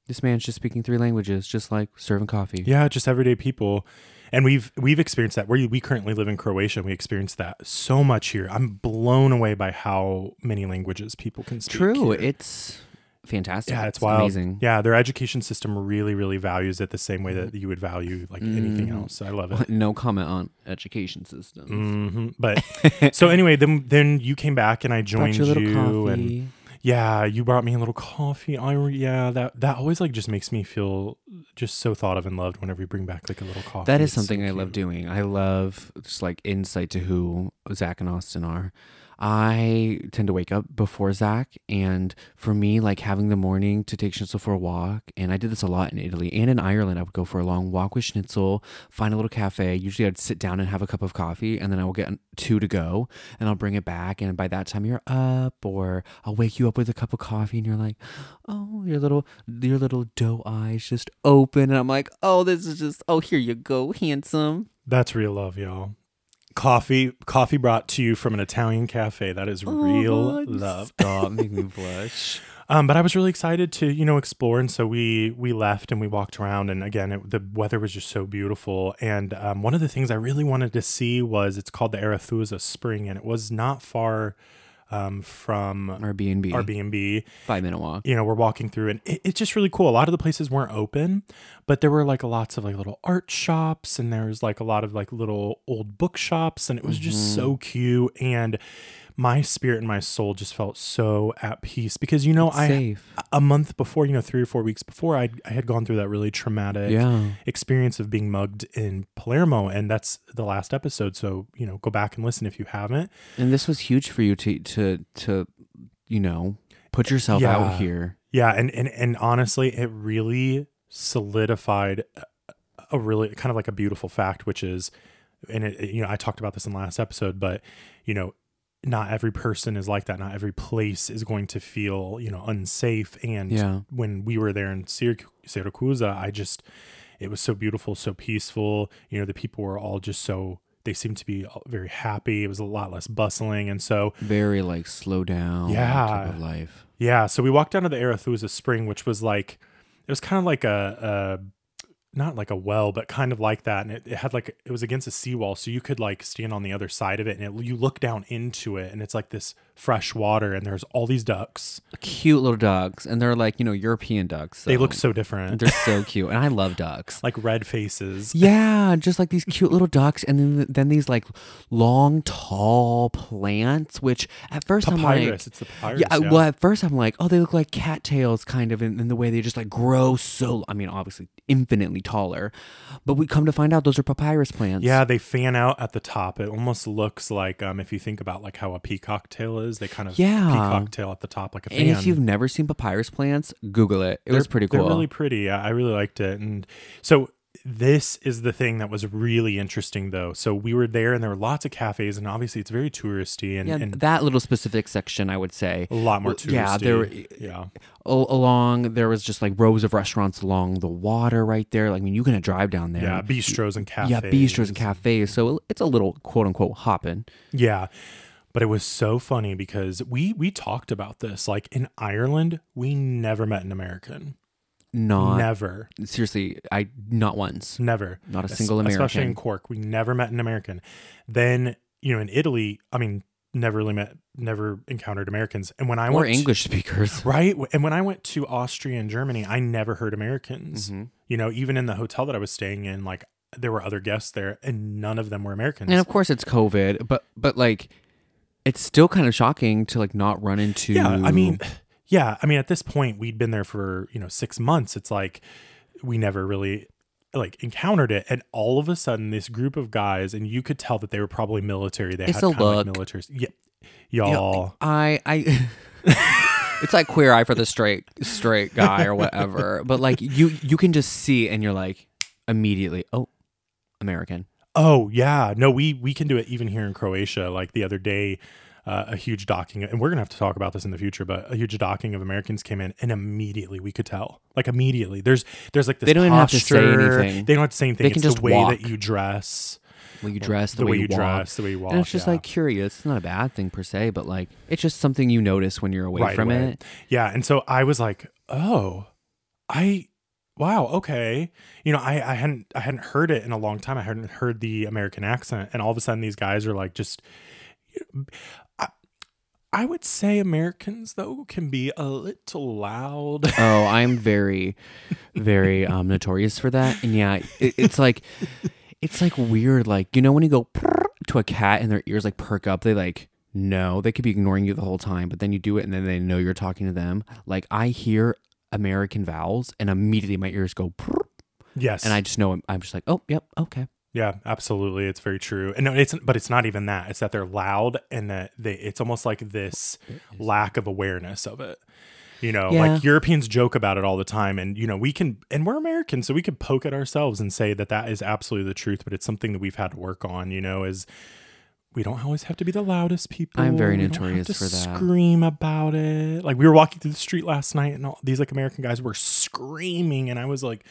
this man's just speaking three languages, just like serving coffee. Yeah, just everyday people. And we've we've experienced that. We we currently live in Croatia. We experience that so much here. I'm blown away by how many languages people can speak. True. here. It's fantastic. yeah, it's, wild. amazing. Yeah, their education system really, really values it the same way that you would value like anything Mhm. else. I love it. No comment on education systems. hmm But so anyway, then then you came back and I joined you you, and yeah, you brought me a little coffee. I re- yeah, that that always like just makes me feel just so thought of and loved whenever you bring back like a little coffee. That is It's so something I love doing. I love just like insight to who Zach and Austin are. I tend to wake up before Zach, and for me, like having the morning to take Schnitzel for a walk, and I did this a lot in Italy and in Ireland. I would go for a long walk with Schnitzel, find a little cafe. Usually, I'd sit down and have a cup of coffee, and then I will get two to go, and I'll bring it back. And by that time, you're up, or I'll wake you up with a cup of coffee, and you're like, "Oh, your little your little doe eyes just open," and I'm like, "Oh, this is just oh, here you go, handsome." That's real love, y'all. Coffee, coffee brought to you from an Italian cafe. That is real Oh, love. Stop, make me blush. Um, but I was really excited to, you know, explore, and so we we left and we walked around, and again, it, the weather was just so beautiful. And um, one of the things I really wanted to see was it's called the Arethusa Spring, and it was not far um, from Airbnb, Airbnb. five minute walk. You know, we're walking through, and it, it's just really cool. A lot of the places weren't open, but there were like lots of like little art shops, and there was like a lot of like little old bookshops, and it was just so cute. And my spirit and my soul just felt so at peace because you know I Safe. a month before, you know, three or four weeks before, I I had gone through that really traumatic Yeah. experience of being mugged in Palermo, and that's the last episode. So you know, go back and listen if you haven't. And this was huge for you to to to you know put yourself Yeah. out here. Yeah, and and and honestly, it really solidified a- a really kind of like a beautiful fact, which is, and it, you know, I talked about this in the last episode, but you know, not every person is like that. Not every place is going to feel, you know, unsafe. And Yeah. when we were there in Syrac- Syracuse, I just, it was so beautiful, so peaceful. You know, the people were all just so, they seemed to be very happy. It was a lot less bustling. And so, Very like slow down Yeah. type of life. yeah, so we walked down to the Arethusa Spring, which was like, it was kind of like a, a not like a well, but kind of like that. And it, it had like, it was against a seawall. So you could like stand on the other side of it and it, you look down into it and it's like this fresh water and there's all these ducks. Cute little ducks, and they're like you know European ducks. They look so different, They're so cute, and I love ducks. like red faces. Yeah, just like these cute little ducks, and then then these like long, tall plants. Which at first I'm like, It's the papyrus. yeah, I- well, at first I'm like, oh, they look like cattails, kind of, in, in the way they just like grow so. I mean, obviously, infinitely taller, but we come to find out those are papyrus plants. Yeah, they fan out at the top. It almost looks like um, if you think about like how a peacock tail is, they kind of Yeah. peacock tail at the top like a fan. And if you've never seen papyrus plants, Google it. It was They're- pretty cool. They're really pretty. I really liked it. And so this is the thing that was really interesting though. So we were there and there were lots of cafes and obviously it's very touristy and, yeah, and that little specific section, I would say. a lot more touristy. yeah, there were- yeah. Along there was just like rows of restaurants along the water right there. Like, I mean, you can drive down there. Yeah, bistros and cafes. Yeah, bistros and cafes. So it's a little quote unquote hopping. Yeah. But it was so funny because we we talked about this. Like in Ireland, we never met an American. Not never. seriously, I not once. Never. Not a single single Especially in Cork. We never met an American. Then, you know, in Italy, I mean, never really met, never encountered Americans. And when I Or went to- English speakers. right? And when I went to Austria and Germany, I never heard Americans. Mhm. You know, even in the hotel that I was staying in, like there were other guests there and none of them were Americans. And of course it's COVID, but but like it's still kind of shocking to like not run into yeah, I mean, yeah, I mean, at this point, we'd been there for, you know, six months. It's like we never really like encountered it and all of a sudden this group of guys and you could tell that they were probably military they It's had a kind of like military yeah y'all I I it's like queer eye for the straight straight guy or whatever. But like you you can just see and you're like immediately, oh, American. Oh yeah, no, we we can do it even here in Croatia. Like the other day, uh, a huge docking, and we're gonna have to talk about this in the future. But a huge docking of Americans came in, and immediately we could tell. Like immediately, there's there's like this. They don't even have to say posture. anything. They don't have to say anything. They can it's just the way walk. that you dress, The way you dress, the, the, way, you walk. dress, the way you walk. And it's just yeah. like curious. It's not a bad thing per se, but like it's just something you notice when you're away Right from away. it. Yeah, and so I was like, oh, I wow, okay. You know, I I hadn't I hadn't heard it in a long time. I hadn't heard the American accent, and all of a sudden these guys are like just. I, I would say Americans though can be a little loud. Oh, I'm very, very um, notorious for that. And yeah, it, it's like, it's like weird. Like you know when you go to a cat and their ears like perk up, they like no, they could be ignoring you the whole time, but then you do it and then they know you're talking to them. Like I hear American vowels and immediately my ears go, yes, and I just know I'm, I'm just like, oh, yep, okay. Yeah, absolutely. It's very true. And no, it's but it's not even that. It's that they're loud and that they it's almost like this lack of awareness of it. You know, Yeah. like Europeans joke about it all the time and you know, we can and we're Americans, so we could poke at ourselves and say that that is absolutely the truth, but it's something that we've had to work on, you know, is we don't always have to be the loudest people. I'm very We don't have notorious to for that. Scream about it. Like we were walking through the street last night and all these like American guys were screaming and I was like,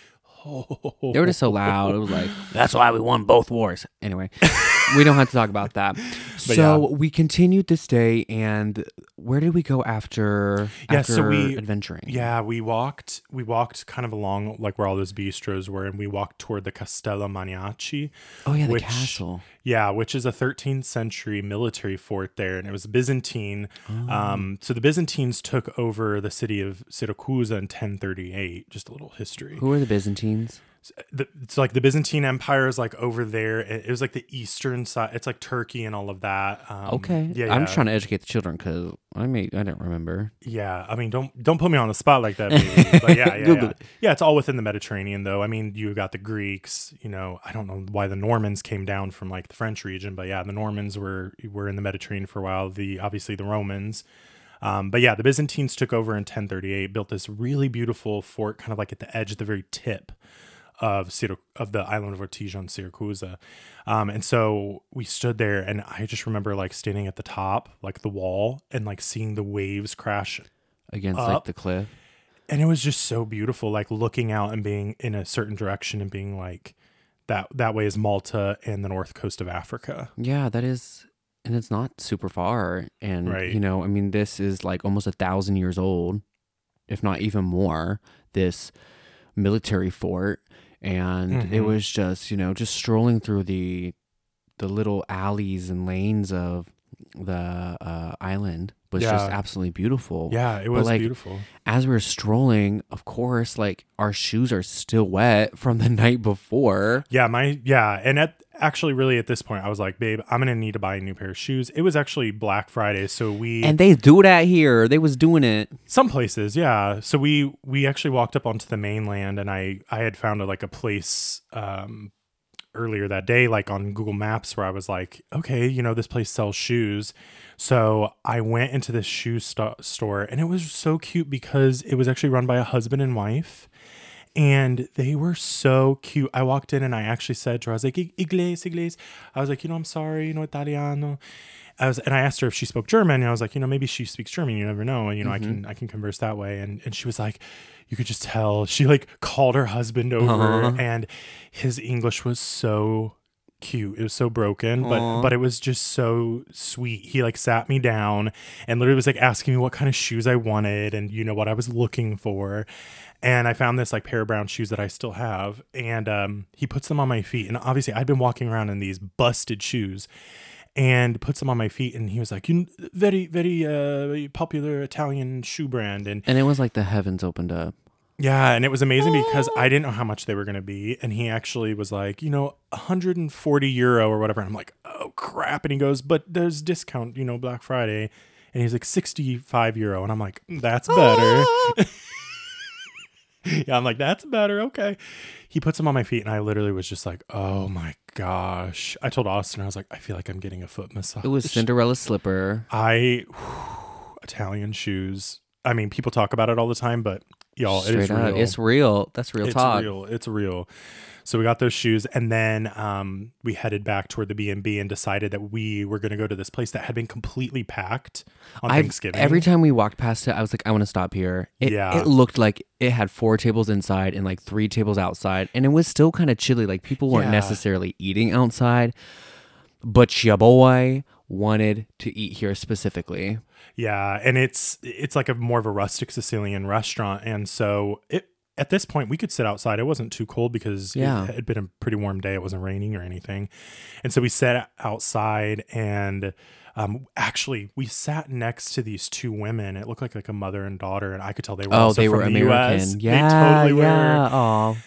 "Oh." They were just so loud. It was like, that's why we won both wars. Anyway, we don't have to talk about that. So we continued this day, and where did we go after? Yeah, after so we- adventuring. Yeah, we walked we walked kind of along like where all those bistros were and we walked toward the Castello Maniaci. Oh yeah, the which- castle. Yeah, which is a 13th century military fort there and it was Byzantine. Oh. Um so the Byzantines took over the city of Syracuse in 1038, just a little history. Who are the Byzantines? The, it's like the Byzantine Empire is like over there. It, it was like the eastern side. It's like Turkey and all of that. Um, Okay, Yeah, I'm just trying to educate the children because I may I don't remember. Yeah, I mean, don't don't put me on the spot like that, baby. But yeah, yeah, yeah. Yeah, it's all within the Mediterranean, though. I mean, you got the Greeks. You know, I don't know why the Normans came down from like the French region, but yeah, the Normans were were in the Mediterranean for a while. The obviously the Romans. Um, but yeah, the Byzantines took over in 1038, built this really beautiful fort, kind of like at the edge, at the very tip of Syrac- of the island of Ortigia on Syracuse. Um, and so we stood there, and I just remember like standing at the top, like the wall, and like seeing the waves crash Against like the cliff. and it was just so beautiful like looking out and being in a certain direction and being like that that way is malta and the north coast of africa Yeah, that is, and it's not super far. And Right. you know, I mean, this is like almost a thousand years old, if not even more. This military fort, and it Mhm. was just you know just strolling through the the little alleys and lanes of the uh, island was just absolutely beautiful. yeah it was like, beautiful As we were strolling, of course, like our shoes are still wet from the night before. yeah my yeah and at actually really at this point i was like babe i'm gonna need to buy a new pair of shoes it was actually black friday so we And they do that here. They was doing it. some places yeah so we we actually walked up onto the mainland and i i had found a, like a place um earlier that day like on google maps where i was like okay you know this place sells shoes so i went into this shoe sto- store and it was so cute because it was actually run by a husband and wife and they were so cute. I walked in and I actually said to her, I was like, Igles, Igles. I was like, you know, I'm sorry, you know, Italiano. I was, and I asked her if she spoke German. And I was like, you know, maybe she speaks German. You never know. And, you know, I can, I can converse that way. And, and she was like, you could just tell. She like called her husband over Uh-huh. and his English was so cute. It was so broken, but but it was just so sweet. He like sat me down and literally was like asking me what kind of shoes I wanted and you know what I was looking for. And I found this like pair of brown shoes that I still have. And um, he puts them on my feet. And obviously, I'd been walking around in these busted shoes and puts them on my feet. And he was like, you very, very uh, popular Italian shoe brand. And And it was like the heavens opened up. yeah, and it was amazing because I didn't know how much they were going to be. And he actually was like, you know, 140 euro or whatever. And I'm like, oh, crap. And he goes, but there's discount, you know, Black Friday. And he's like, 65 euro. And I'm like, that's better. yeah, I'm like, that's better. Okay. He puts them on my feet. And I literally was just like, oh my gosh. I told Austin, I was like, I feel like I'm getting a foot massage. It was Cinderella's slipper. I, Italian shoes. I mean, people talk about it all the time, but y'all, it Straight is up. real. It's real. That's real it's talk. real. It's real. So we got those shoes, and then um, we headed back toward the B and B and decided that we were going to go to this place that had been completely packed on I've- Thanksgiving. Every time we walked past it, I was like, I want to stop here. It, Yeah. it looked like it had four tables inside and like three tables outside, and it was still kind of chilly. Like people weren't Yeah. necessarily eating outside, but your boy wanted to eat here specifically. yeah, and it's it's like a more of a rustic Sicilian restaurant, and so it. At this point, we could sit outside. It wasn't too cold because Yeah. it had been a pretty warm day. It wasn't raining or anything, and so we sat outside. And um, actually, we sat next to these two women. It looked like like a mother and daughter, and I could tell they were Oh, they from were the American. US. Yeah, they totally were. yeah. Oh,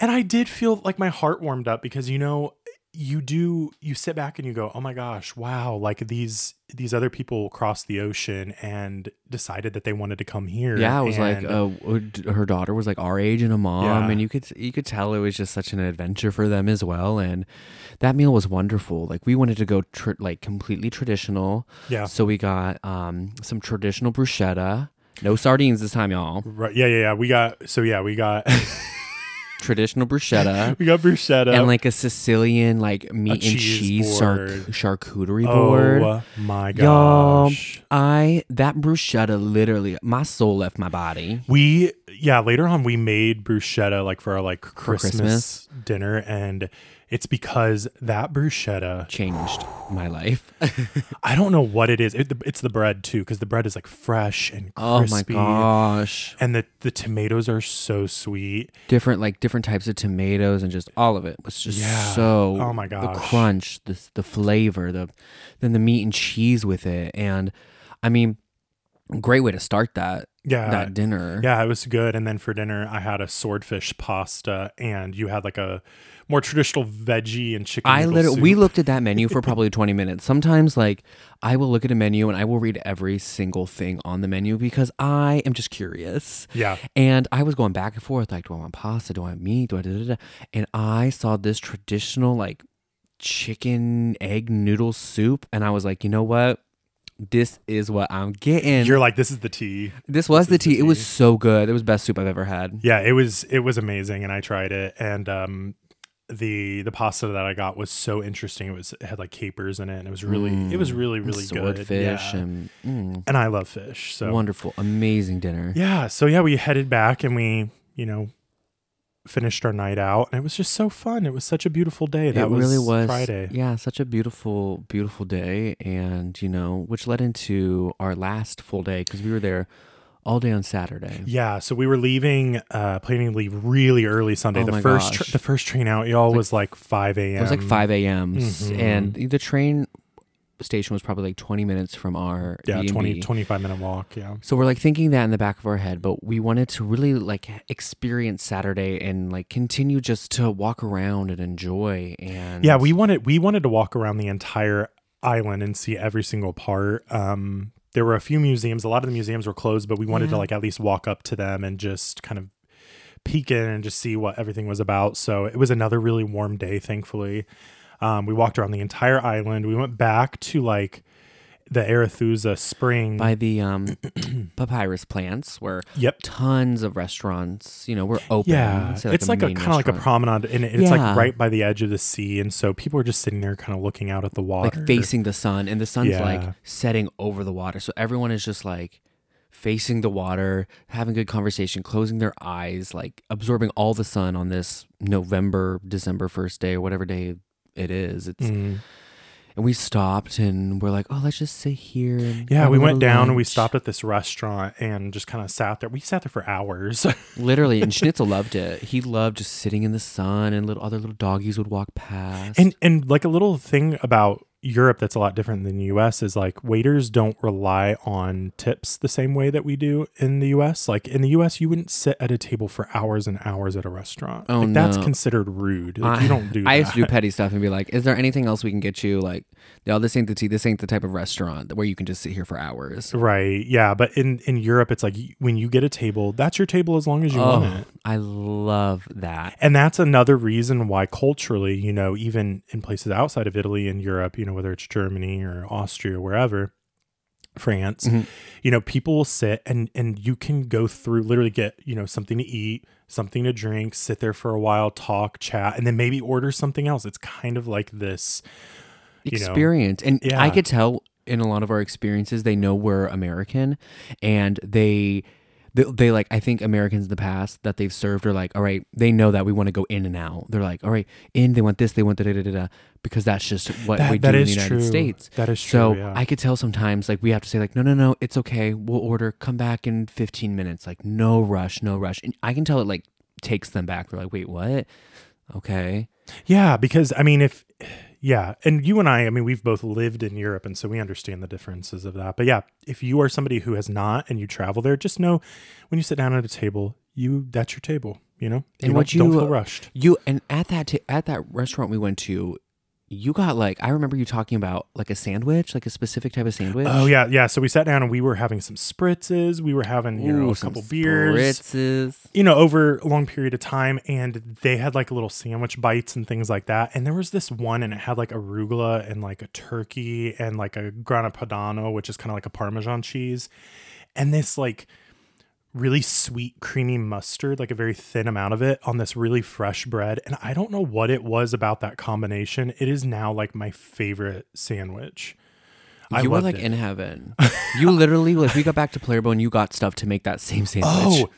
And I did feel like my heart warmed up because you know, you do you sit back and you go, "Oh my gosh, wow, like these these other people crossed the ocean and decided that they wanted to come here." yeah. It was like uh, her daughter was like our age and a mom, Yeah. and you could you could tell it was just such an adventure for them as well. And that meal was wonderful. Like we wanted to go tr- like completely traditional. yeah. So we got um some traditional bruschetta. No sardines this time, y'all. Right. Yeah, yeah, yeah. We got so yeah, we got Traditional bruschetta. we got bruschetta And like a Sicilian like meat and cheese cheese char- board. charcuterie oh board. Oh my Y'all, gosh. I that bruschetta literally my soul left my body. We yeah, later on we made bruschetta like for our like Christmas, Christmas? dinner and it's because that bruschetta Changed my life. I don't know what it is. It, it's the bread too, because the bread is like fresh and crispy. oh my gosh. And the, the tomatoes are so sweet. Different like different types of tomatoes and just all of it was just Yeah. so Oh my gosh! the crunch, the the flavor, the then the meat and cheese with it. And I mean great way to start that Yeah. that dinner. yeah, it was good. And then for dinner, I had a swordfish pasta, and you had like a more traditional veggie and chicken. I literally we looked at that menu for probably 20 minutes. Sometimes like I will look at a menu and I will read every single thing on the menu because I am just curious. Yeah. And I was going back and forth like, do I want pasta? Do I want meat? Do I da, da, da? And I saw this traditional like chicken egg noodle soup and I was like, you know what? This is what I'm getting. You're like, this is the tea. this was the is the tea. It was so good. It was best soup I've ever had. Yeah, it was it was amazing, and I tried it, and um, the the pasta that I got was so interesting. It was it had like capers in it, and it was really it was really really good. Swordfish Yeah. and mm, and I love fish, so wonderful, amazing dinner. yeah. So yeah, we headed back, and we you know finished our night out, and it was just so fun. It was such a beautiful day. That it really was Friday. Yeah, such a beautiful, beautiful day, and you know, which led into our last full day because we were there all day on Saturday. Yeah, so we were leaving, uh, planning to leave really early Sunday. Oh the first, the first train out, y'all was like five a.m. It was like five a.m. Mhm. and the train station was probably like twenty minutes from our Yeah, B&B. 20, 25 minute walk. Yeah, So we're like thinking that in the back of our head, but we wanted to really like experience Saturday and like continue just to walk around and enjoy. And yeah. We wanted we wanted to walk around the entire island and see every single part. Um, there were a few museums. A lot of the museums were closed, but we wanted to like at least walk up to them and just kind of peek in and just see what everything was about. So it was another really warm day, thankfully. Um, we walked around the entire island. We went back to like the Arethusa Spring. by the um, papyrus plants where yep. tons of restaurants, you know, were open. Yeah, say, it's like a kind of like a promenade, and it's Yeah. like right by the edge of the sea, and so people are just sitting there, kind of looking out at the water, like facing the sun, and the sun's Yeah. like setting over the water, so everyone is just like facing the water, having good conversation, closing their eyes, like absorbing all the sun on this November, December first day or whatever day it is. It's Mm. and we stopped and we're like, oh, let's just sit here. And Yeah, we went down and we stopped at this restaurant and just kind of sat there. We sat there for hours. Literally, and Schnitzel loved it. He loved just sitting in the sun, and little other little doggies would walk past. and and like a little thing about Europe that's a lot different than the US is like waiters don't rely on tips the same way that we do in the US. Like in the US you wouldn't sit at a table for hours and hours at a restaurant. Oh, like that's considered rude. Like I- you don't do that. I used to do petty stuff and be like, "Is there anything else we can get you?" Like, no, this ain't the tea. This ain't the type of restaurant where you can just sit here for hours. Right. Yeah. But in, in Europe, it's like when you get a table, that's your table as long as you oh, want Oh, it. I love that. And that's another reason why culturally, you know, even in places outside of Italy and Europe, you know, whether it's Germany or Austria, wherever, France, Mhm. you know, people will sit and and you can go through literally get, you know, something to eat, something to drink, sit there for a while, talk, chat, and then maybe order something else. It's kind of like this you know, experience. and yeah. I could tell in a lot of our experiences, they know we're American, and they. They, they like I think Americans in the past that they've served are like all right they know that we want to go in and out they're like all right in they want this they want da da da da da because that's just what that, we do in the United true. States That is true. So yeah. I could tell sometimes like we have to say like no no no it's okay we'll order come back in 15 minutes like no rush no rush and I can tell it like takes them back they're like wait what okay Yeah, because I mean, if yeah, and you and I, I mean, we've both lived in Europe, and so we understand the differences of that. But yeah, if you are somebody who has not and you travel there, just know when you sit down at a table, you that's your table. You know, And you what don't, don't feel rushed. you and at that ta- at that restaurant we went to you got like I remember you talking about like a sandwich like a specific type of sandwich Oh yeah, yeah. So we sat down and we were having some spritzes. We were having you know a couple beers. spritzes. you know, over a long period of time, and they had like little sandwich bites and things like that. And there was this one, and it had like arugula and like a turkey and like a grana padano, which is kind of like a Parmesan cheese, and this like really sweet, creamy mustard, like a very thin amount of it on this really fresh bread. And I don't know what it was about that combination. It is now like my favorite sandwich. I you were like it. in heaven. you literally like we got back to Palermo and you got stuff to make that same sandwich. Oh,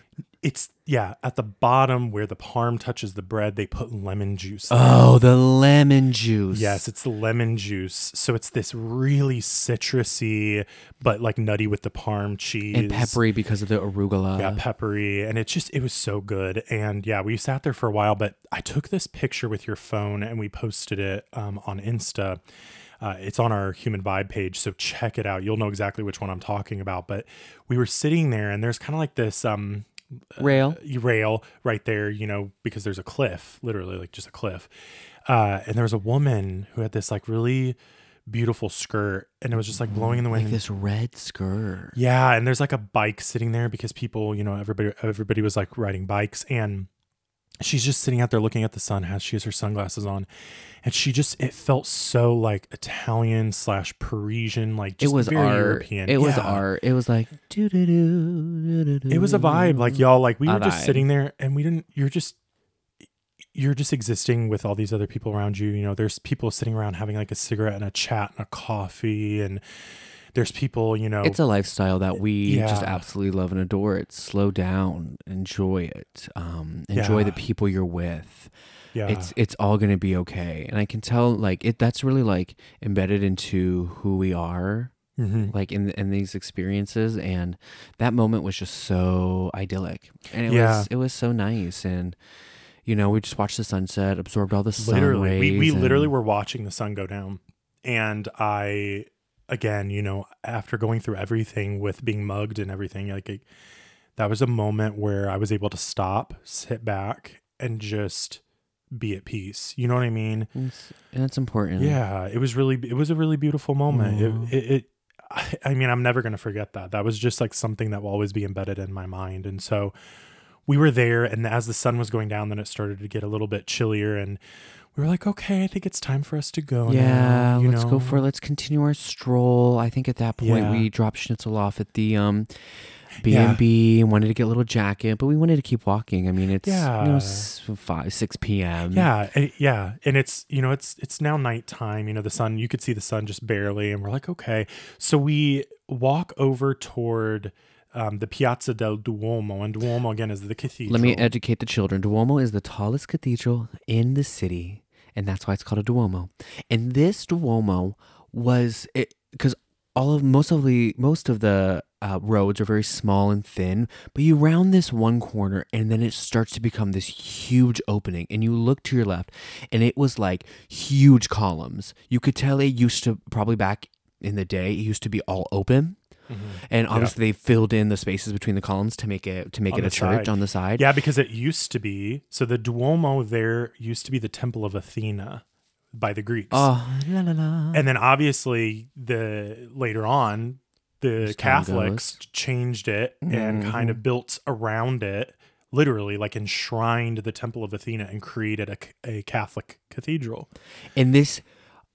it's yeah. At the bottom where the parm touches the bread, they put lemon juice. in. Oh, the lemon juice. Yes, it's the lemon juice. So it's this really citrusy, but like nutty with the parm cheese and peppery because of the arugula. Yeah, peppery, and it just it was so good. And yeah, we sat there for a while, but I took this picture with your phone and we posted it um, on Insta. Uh, it's on our human vibe page, so check it out. You'll know exactly which one I'm talking about. But we were sitting there, and there's kind of like this um, Rail. rail right there, you know, because there's a cliff, literally like just a cliff. Uh, and there was a woman who had this like really beautiful skirt, and it was just like blowing in the wind. Like this red skirt. Yeah, and there's like a bike sitting there because people, you know, everybody everybody was like riding bikes and she's just sitting out there looking at the sun has she has her sunglasses on and she just it felt so like italian slash parisian like just it was very art. european It was art. It was like doo doo doo doo doo. it was a vibe like y'all like we A were just vibe. sitting there and we didn't you're just you're just existing with all these other people around you you know there's people sitting around having like a cigarette and a chat and a coffee and there's people you know It's a lifestyle that we just absolutely love and adore. It slow down, enjoy it, um, enjoy the people you're with. yeah It's it's all gonna be okay, and I can tell like it. That's really like embedded into who we are, Mhm. like in in these experiences, and that moment was just so idyllic, and it Yeah. was it was so nice, and you know we just watched the sunset, absorbed all the sun literally we, we rays, literally and- were watching the sun go down and i again you know after going through everything with being mugged and everything like it, that was a moment where i was able to stop sit back and just be at peace. You know what i mean? It's- and it's important. yeah it was really it was a really beautiful moment. Aw. it, it, it I, I mean i'm never going to forget that. That was just like something that will always be embedded in my mind. And so we were there and as the sun was going down then it started to get a little bit chillier and we were like okay i think it's time for us to go Yeah, now, you let's go know? for let's continue our stroll. I think at that point Yeah. we dropped Schnitzel off at the um B and B and wanted to get a little jacket, but we wanted to keep walking. I mean, it's you know Yeah. five six p.m. yeah eh, yeah and it's you know it's it's now nighttime you know the sun you could see the sun just barely and we're like okay so we walk over toward um, the piazza del duomo and duomo again is the cathedral Let me educate the children. Duomo is the tallest cathedral in the city, and that's why it's called a Duomo. And this Duomo was because all of most of the most of the uh, roads are very small and thin, but you round this one corner and then it starts to become this huge opening, and you look to your left, and it was like huge columns. You could tell it used to probably back in the day it used to be all open. Mhm. And obviously, they filled in the spaces between the columns to make it to make On it a church side. on the side. Yeah, because it used to be so the Duomo there used to be the Temple of Athena by the Greeks. Oh, la la la. and then obviously the later on the time Catholics changed it and Mhm, kind of built around it literally like enshrined the Temple of Athena and created a, a Catholic cathedral. And this,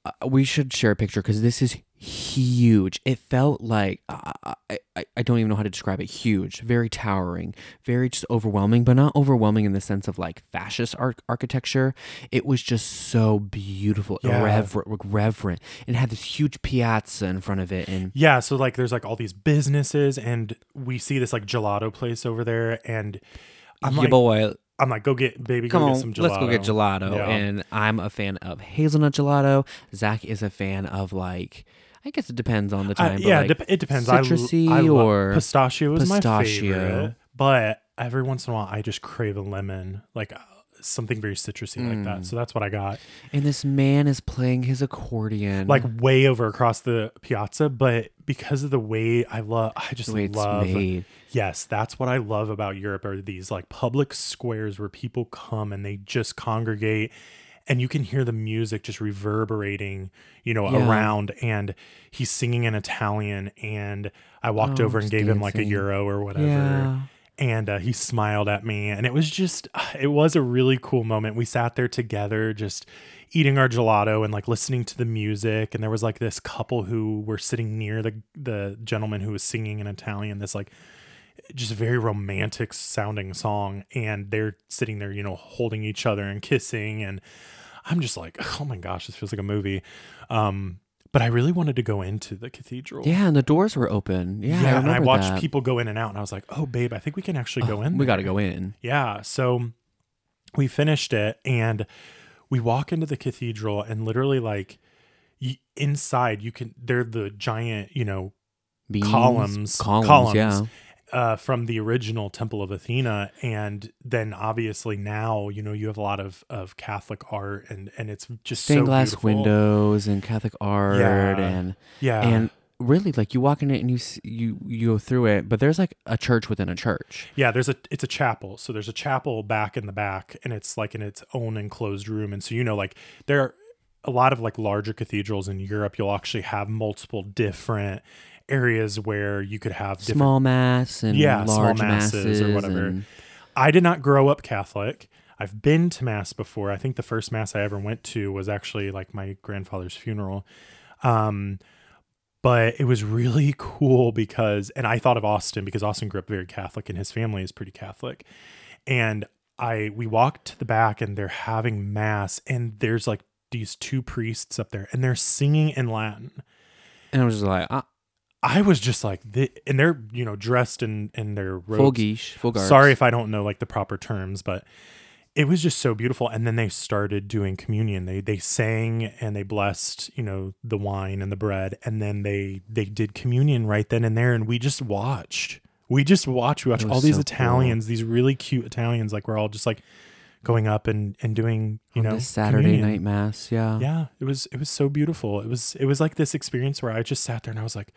uh, we should share a picture because this is huge. It felt like uh, I, I I don't even know how to describe it. Huge, very towering, very just overwhelming, but not overwhelming in the sense of like fascist art architecture. It was just so beautiful, Yeah. reverent, reverent, it had this huge piazza in front of it, and Yeah, so like there's like all these businesses and we see this like gelato place over there and I'm yeah, like boy, I'm like go get baby Come go on, get some gelato. let's go get gelato. Yeah. And I'm a fan of hazelnut gelato. Zach is a fan of like, I guess it depends on the I- time. but yeah, like, dep- it depends. Citrusy I lo- or pistachio is my favorite, but every once in a while I just crave a lemon, like uh, something very citrusy like Mm. that. So that's what I got. and this man is playing his accordion. Like way over across the piazza, but because of the way I love, I just the way it's love. made. Yes, that's what I love about Europe are these like public squares where people come and they just congregate and you can hear the music just reverberating, you know, Yeah. around and he's singing in Italian and I walked Oh, over and gave him like a euro or whatever Yeah. and uh, he smiled at me and it was just it was a really cool moment we sat there together just eating our gelato and like listening to the music and there was like this couple who were sitting near the the gentleman who was singing in italian this like just very romantic sounding song and they're sitting there you know holding each other and kissing and i'm just like oh my gosh this feels like a movie um but i really wanted to go into the cathedral Yeah, and the doors were open. Yeah, I and I watched that. people go in and out, and I was like, "Oh, babe, I think we can actually go in." We got to go in. Yeah. So we finished it and we walk into the cathedral and literally like y- inside you can they're the giant, you know, Beams, columns, columns, columns. yeah. Uh, from the original Temple of Athena, and then obviously now you know you have a lot of of Catholic art and and it's just Stained so glass beautiful. windows and Catholic art Yeah. and yeah, and really like you walk in it and you you you go through it, but there's like a church within a church. Yeah, there's a it's a chapel. So there's a chapel back in the back and it's like in its own enclosed room. And so you know like there are a lot of like larger cathedrals in Europe, you'll actually have multiple different areas where you could have different Small mass and Yeah, small large masses or whatever. and- I did not grow up Catholic. I've been to mass before. I think the first mass I ever went to was actually like my grandfather's funeral. Um, but it was really cool because, and I thought of Austin because Austin grew up very Catholic and his family is pretty Catholic. And I, we walked to the back and they're having mass and there's like these two priests up there and they're singing in Latin. And I was just like, ah, I was just like, the, and they're, you know, dressed in, in their robes. full full guards. Sorry if I don't know like the proper terms, but it was just so beautiful. And then they started doing communion. They they sang and they blessed, you know, the wine and the bread, and then they they did communion right then and there. And we just watched. We just watched. We watched all these so Italians, these really cute Italians. Like we're all just like going up and and doing, you On know, Saturday communion. night mass. Yeah. Yeah, it was it was so beautiful. It was it was like this experience where I just sat there and I was like,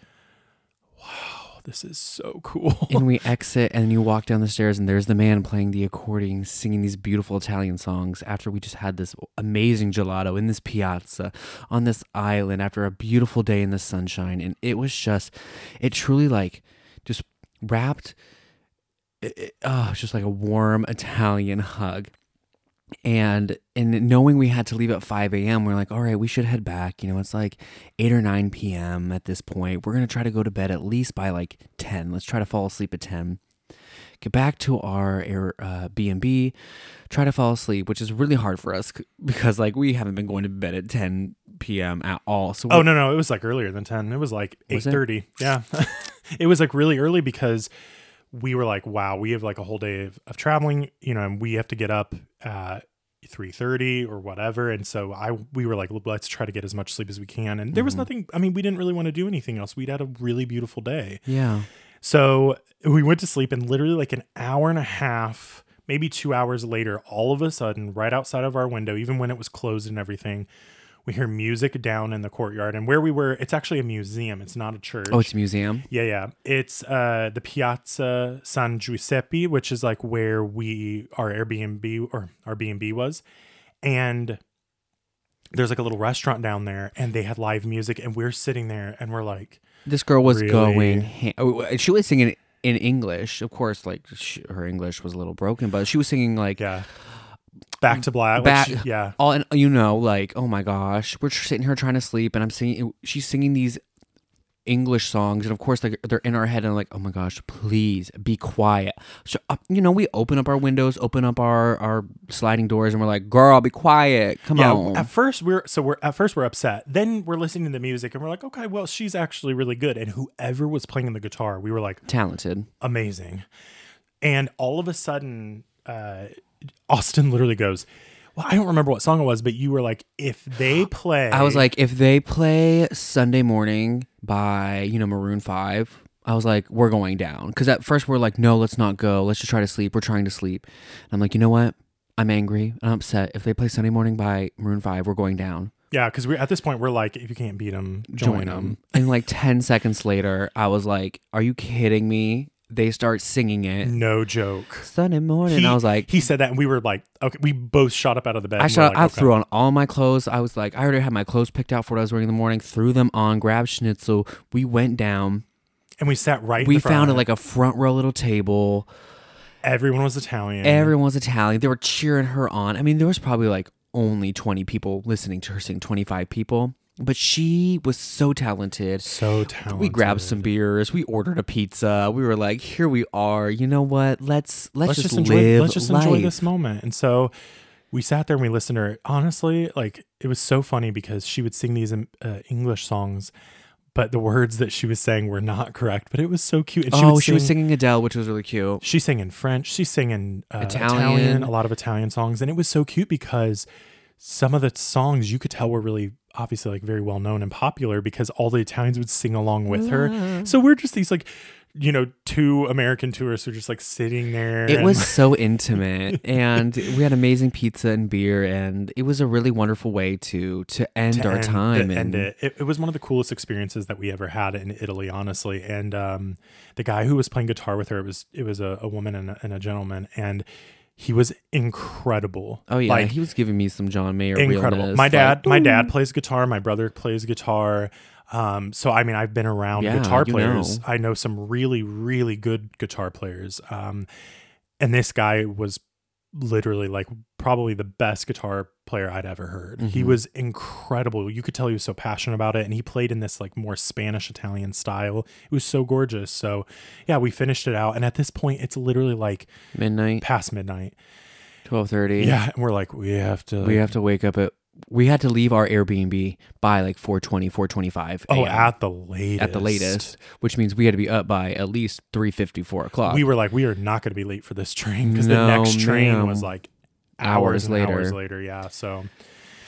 wow, this is so cool. and we exit and you walk down the stairs and there's the man playing the accordion singing these beautiful italian songs after we just had this amazing gelato in this piazza on this island after a beautiful day in the sunshine and it was just it truly like just wrapped it, it- oh, it's just like a warm italian hug and and knowing we had to leave at 5 a.m we're like all right we should head back. You know it's like 8 or 9 p.m at this point. We're gonna try to go to bed at least by like 10 let's try to fall asleep at 10 get back to our air uh, b&b try to fall asleep which is really hard for us because like we haven't been going to bed at 10 p.m at all. So Oh no, no, it was like earlier than ten. It was like eight Was it? thirty. Yeah, it was like really early because we were like, wow, we have like a whole day of, of traveling, you know, and we have to get up at three thirty or whatever. And so I, we were like, let's try to get as much sleep as we can. And there was Mhm. nothing. I mean, we didn't really want to do anything else. We'd had a really beautiful day. yeah So we went to sleep, and literally like an hour and a half, maybe two hours later, all of a sudden, right outside of our window, even when it was closed and everything, we hear music down in the courtyard. And where we were, it's actually a museum. It's not a church. oh it's a museum yeah, yeah. It's uh the Piazza San Giuseppe, which is like where we our Airbnb or our B&B was. And there's like a little restaurant down there and they had live music and we're sitting there and we're like this girl was Really? going ha- oh, she was singing in english of course like sh her english was a little broken but she was singing like yeah. Back to black. Back- which, yeah. all and you know like oh my gosh we're sitting here trying to sleep and i'm singing she's singing these english songs and of course like they're in our head and like oh my gosh please be quiet so uh, you know we open up our windows open up our our sliding doors and we're like girl be quiet come yeah, on at first we're so we're at first we're upset. Then we're listening to the music and we're like, okay, well, she's actually really good. And whoever was playing the guitar, we were like, talented amazing. And all of a sudden, uh, Austin literally goes, Well, I don't remember what song it was, but you were like, if they play i was like if they play sunday morning by you know maroon 5 I was like, we're going down. Because at first we're like, no, let's not go. Let's just try to sleep. We're trying to sleep. And I'm like, you know what? I'm angry. I'm upset. If they play Sunday Morning by Maroon 5, we're going down. Yeah, because we at this point we're like, if you can't beat them, join, them. And like 10 seconds later, I was like, are you kidding me? They start singing it. No joke. Sunday morning. He, I was like, he said that, and we were like, okay, we both shot up out of the bed. I shot, like, I okay. threw on all my clothes. I was like, I already had my clothes picked out for what I was wearing in the morning, threw them on, grabbed schnitzel. We went down. and we sat right. We found a, like a front row little table. everyone was Italian. Everyone was Italian. They were cheering her on. I mean, there was probably like only 20 people listening to her sing, 25 people. But she was so talented. so talented. We grabbed some beers. We ordered a pizza. We were like, "Here we are. You know what? Let's let's, Let's just, just enjoy. live Let's just life." enjoy this moment. And so we sat there and we listened to her. Honestly, like it was so funny because she would sing these uh, English songs, but the words that she was saying were not correct. But it was so cute. And she oh, would she was singing Adele, which was really cute. She sang in French. She's singing uh, Italian. Italian. a lot of Italian songs, and it was so cute because some of the songs you could tell were really obviously like very well known and popular because all the Italians would sing along with her. So we're just these like you know two American tourists who are just like sitting there. It was so intimate, and we had amazing pizza and beer, and it was a really wonderful way to to end to our end- time. to end and it. it. It was one of the coolest experiences that we ever had in Italy, honestly. And um, the guy who was playing guitar with her, it was it was a, a woman and a, and a gentleman, and he was incredible. oh yeah, like he was giving me some John Mayer. incredible. realness, my dad, like, my dad plays guitar. My brother plays guitar. Um, so I mean, I've been around Yeah, guitar players. know. I know some really, really good guitar players. Um, and this guy was literally like probably the best guitar player I'd ever heard. He Mhm. was incredible. You could tell he was so passionate about it and he played in this like more Spanish Italian style. It was so gorgeous. So, yeah, we finished it out and at this point it's literally like Midnight, past midnight. twelve thirty. Yeah, and we're like we have to We have to wake up at. We had to leave our Airbnb by like 420, 425 Oh, at the latest. at the latest, which means we had to be up by at least 3.50, 4 o'clock. We were like we are not going to be late for this train because No, the next train ma'am. was like Hours hours, and Hours later. later, yeah. So,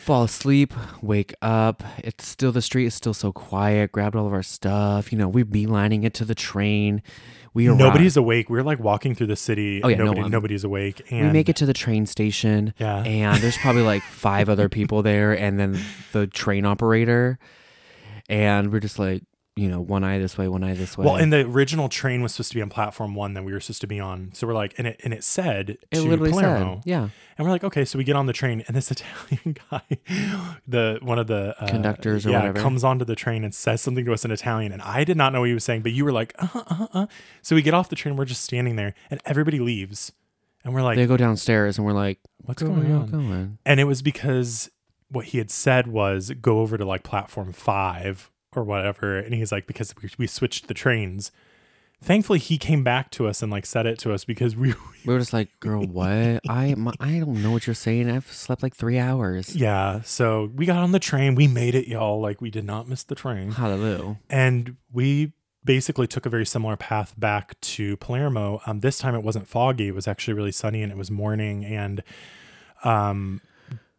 fall asleep, wake up. It's still the street is still so quiet. Grabbed all of our stuff. You know, we beelining it to the train. We arrive- nobody's awake. We're like walking through the city. Oh, yeah, no nobody, one. nobody's awake. And We make it to the train station, Yeah. and there's probably like five other people there, and then the train operator, and we're just like, you know, one eye this way, one eye this way. Well, and the original train was supposed to be on platform one that we were supposed to be on. So we're like, and it and it said it to literally Palermo, said, yeah, and we're like, okay, so we get on the train, and this Italian guy, the one of the uh, Conductors or yeah, whatever. comes onto the train and says something to us in Italian, and I did not know what he was saying, but you were like, uh, uh, uh. So we get off the train, we're just standing there, and everybody leaves, and we're like, they go downstairs, and we're like, what's "Where going on? Going? And it was because what he had said was go over to like platform five or whatever. And he's like, because we, we switched the trains. Thankfully, he came back to us and like said it to us because we, We were just like, girl, what? I my, I don't know what you're saying. I've slept like three hours. yeah. So we got on the train. We made it, y'all. Like we did not miss the train. Hallelujah. And we basically took a very similar path back to Palermo. Um, this time it wasn't foggy. It was actually really sunny and it was morning. And um,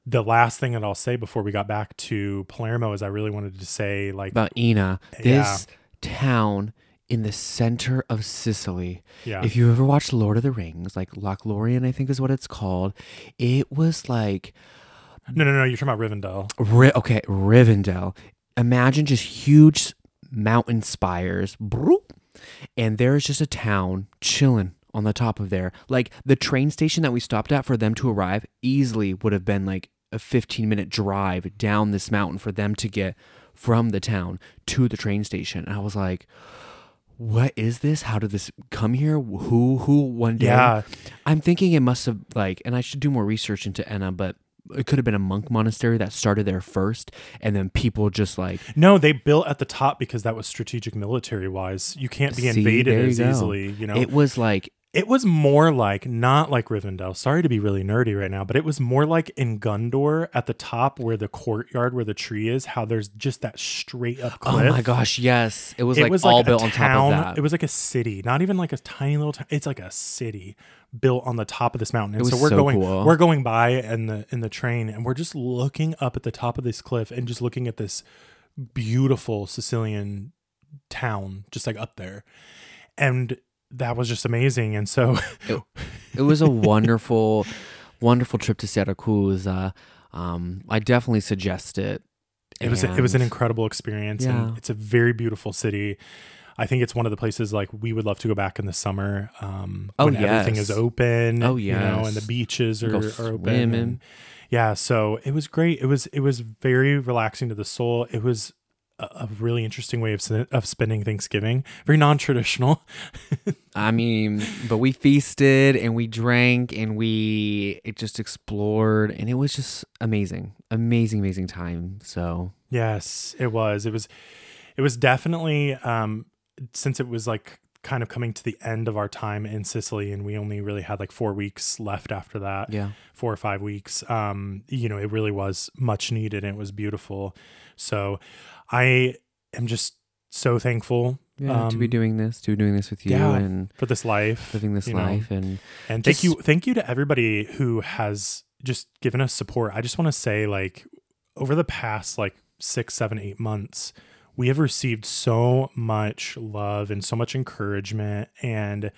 the last thing that I'll say before we got back to Palermo is I really wanted to say like About Enna, Yeah. this town in the center of Sicily. yeah If you ever watched Lord of the Rings, like Lothlorien, I think is what it's called, it was like no no no you're talking about Rivendell Ri- okay, Rivendell. Imagine just huge mountain spires, and there's just a town chilling on the top of there. Like the train station that we stopped at for them to arrive easily would have been like a 15 minute drive down this mountain for them to get from the town to the train station. And I was like, what is this? How did this come here? Who who one day? yeah I'm thinking it must have like, and I should do more research into Enna, but it could have been a monk monastery that started there first, and then people just like no they built at the top because that was strategic military wise you can't be See, invaded as go. easily you know it was like It was more like not like Rivendell. Sorry to be really nerdy right now, but it was more like in Gondor at the top where the courtyard where the tree is, how there's just that straight up oh cliff. oh my gosh, yes, it was It like was all like built on town. top of that. It was like a city, not even like a tiny little town. It's like a city built on the top of this mountain. And It so we're so going cool. we're going by in the in the train and we're just looking up at the top of this cliff and just looking at this beautiful Sicilian town just like up there. And that was just amazing. And so it was a wonderful, wonderful trip to Syracuse. Uh, um, I definitely suggest it. it was it was an incredible experience Yeah. and it's a very beautiful city i think it's one of the places like we would love to go back in the summer um Oh, when everything is open Oh, you know and the beaches are, are open and- yeah so it was great it was it was very relaxing to the soul it was a, really interesting way of of spending thanksgiving very non-traditional I mean, but we feasted and we drank and we it just explored and it was just amazing, amazing, amazing time. So Yes, it was. It was it was definitely um since it was like kind of coming to the end of our time in Sicily and we only really had like 4 weeks left after that. yeah, 4 or 5 weeks. Um you know, it really was much needed and it was beautiful. So I am just so thankful yeah, to be Um, doing this, to be doing this with you yeah, and for this life. living this you know. life and And thank you, thank you to everybody who has just given us support. I just want to say, like, over the past like six, seven, eight months, we have received so much love and so much encouragement. And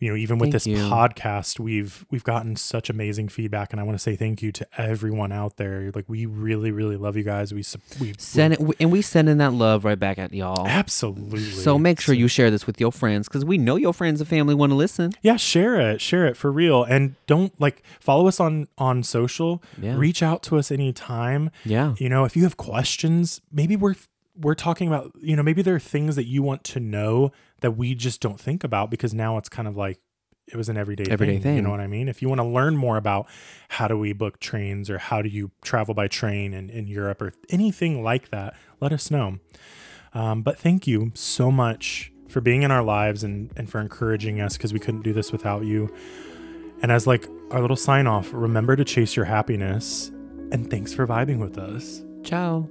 you know, even with Thank this you. podcast, we've we've gotten such amazing feedback, and I want to say thank you to everyone out there. Like, we really, really love you guys. We we send it and we send in that love right back at y'all. absolutely. So make sure you share this with your friends because we know your friends and family want to listen. yeah share it share it for real and don't like follow us on on social Yeah. reach out to us anytime Yeah. you know if you have questions maybe we're we're talking about you know maybe there are things that you want to know that we just don't think about because now it's kind of like it was an everyday, Everyday thing, You know what I mean? If you want to learn more about how do we book trains or how do you travel by train in, in Europe or anything like that, let us know. Um, but thank you so much for being in our lives and, and for encouraging us because we couldn't do this without you. And as like our little sign off, remember to chase your happiness and thanks for vibing with us. Ciao.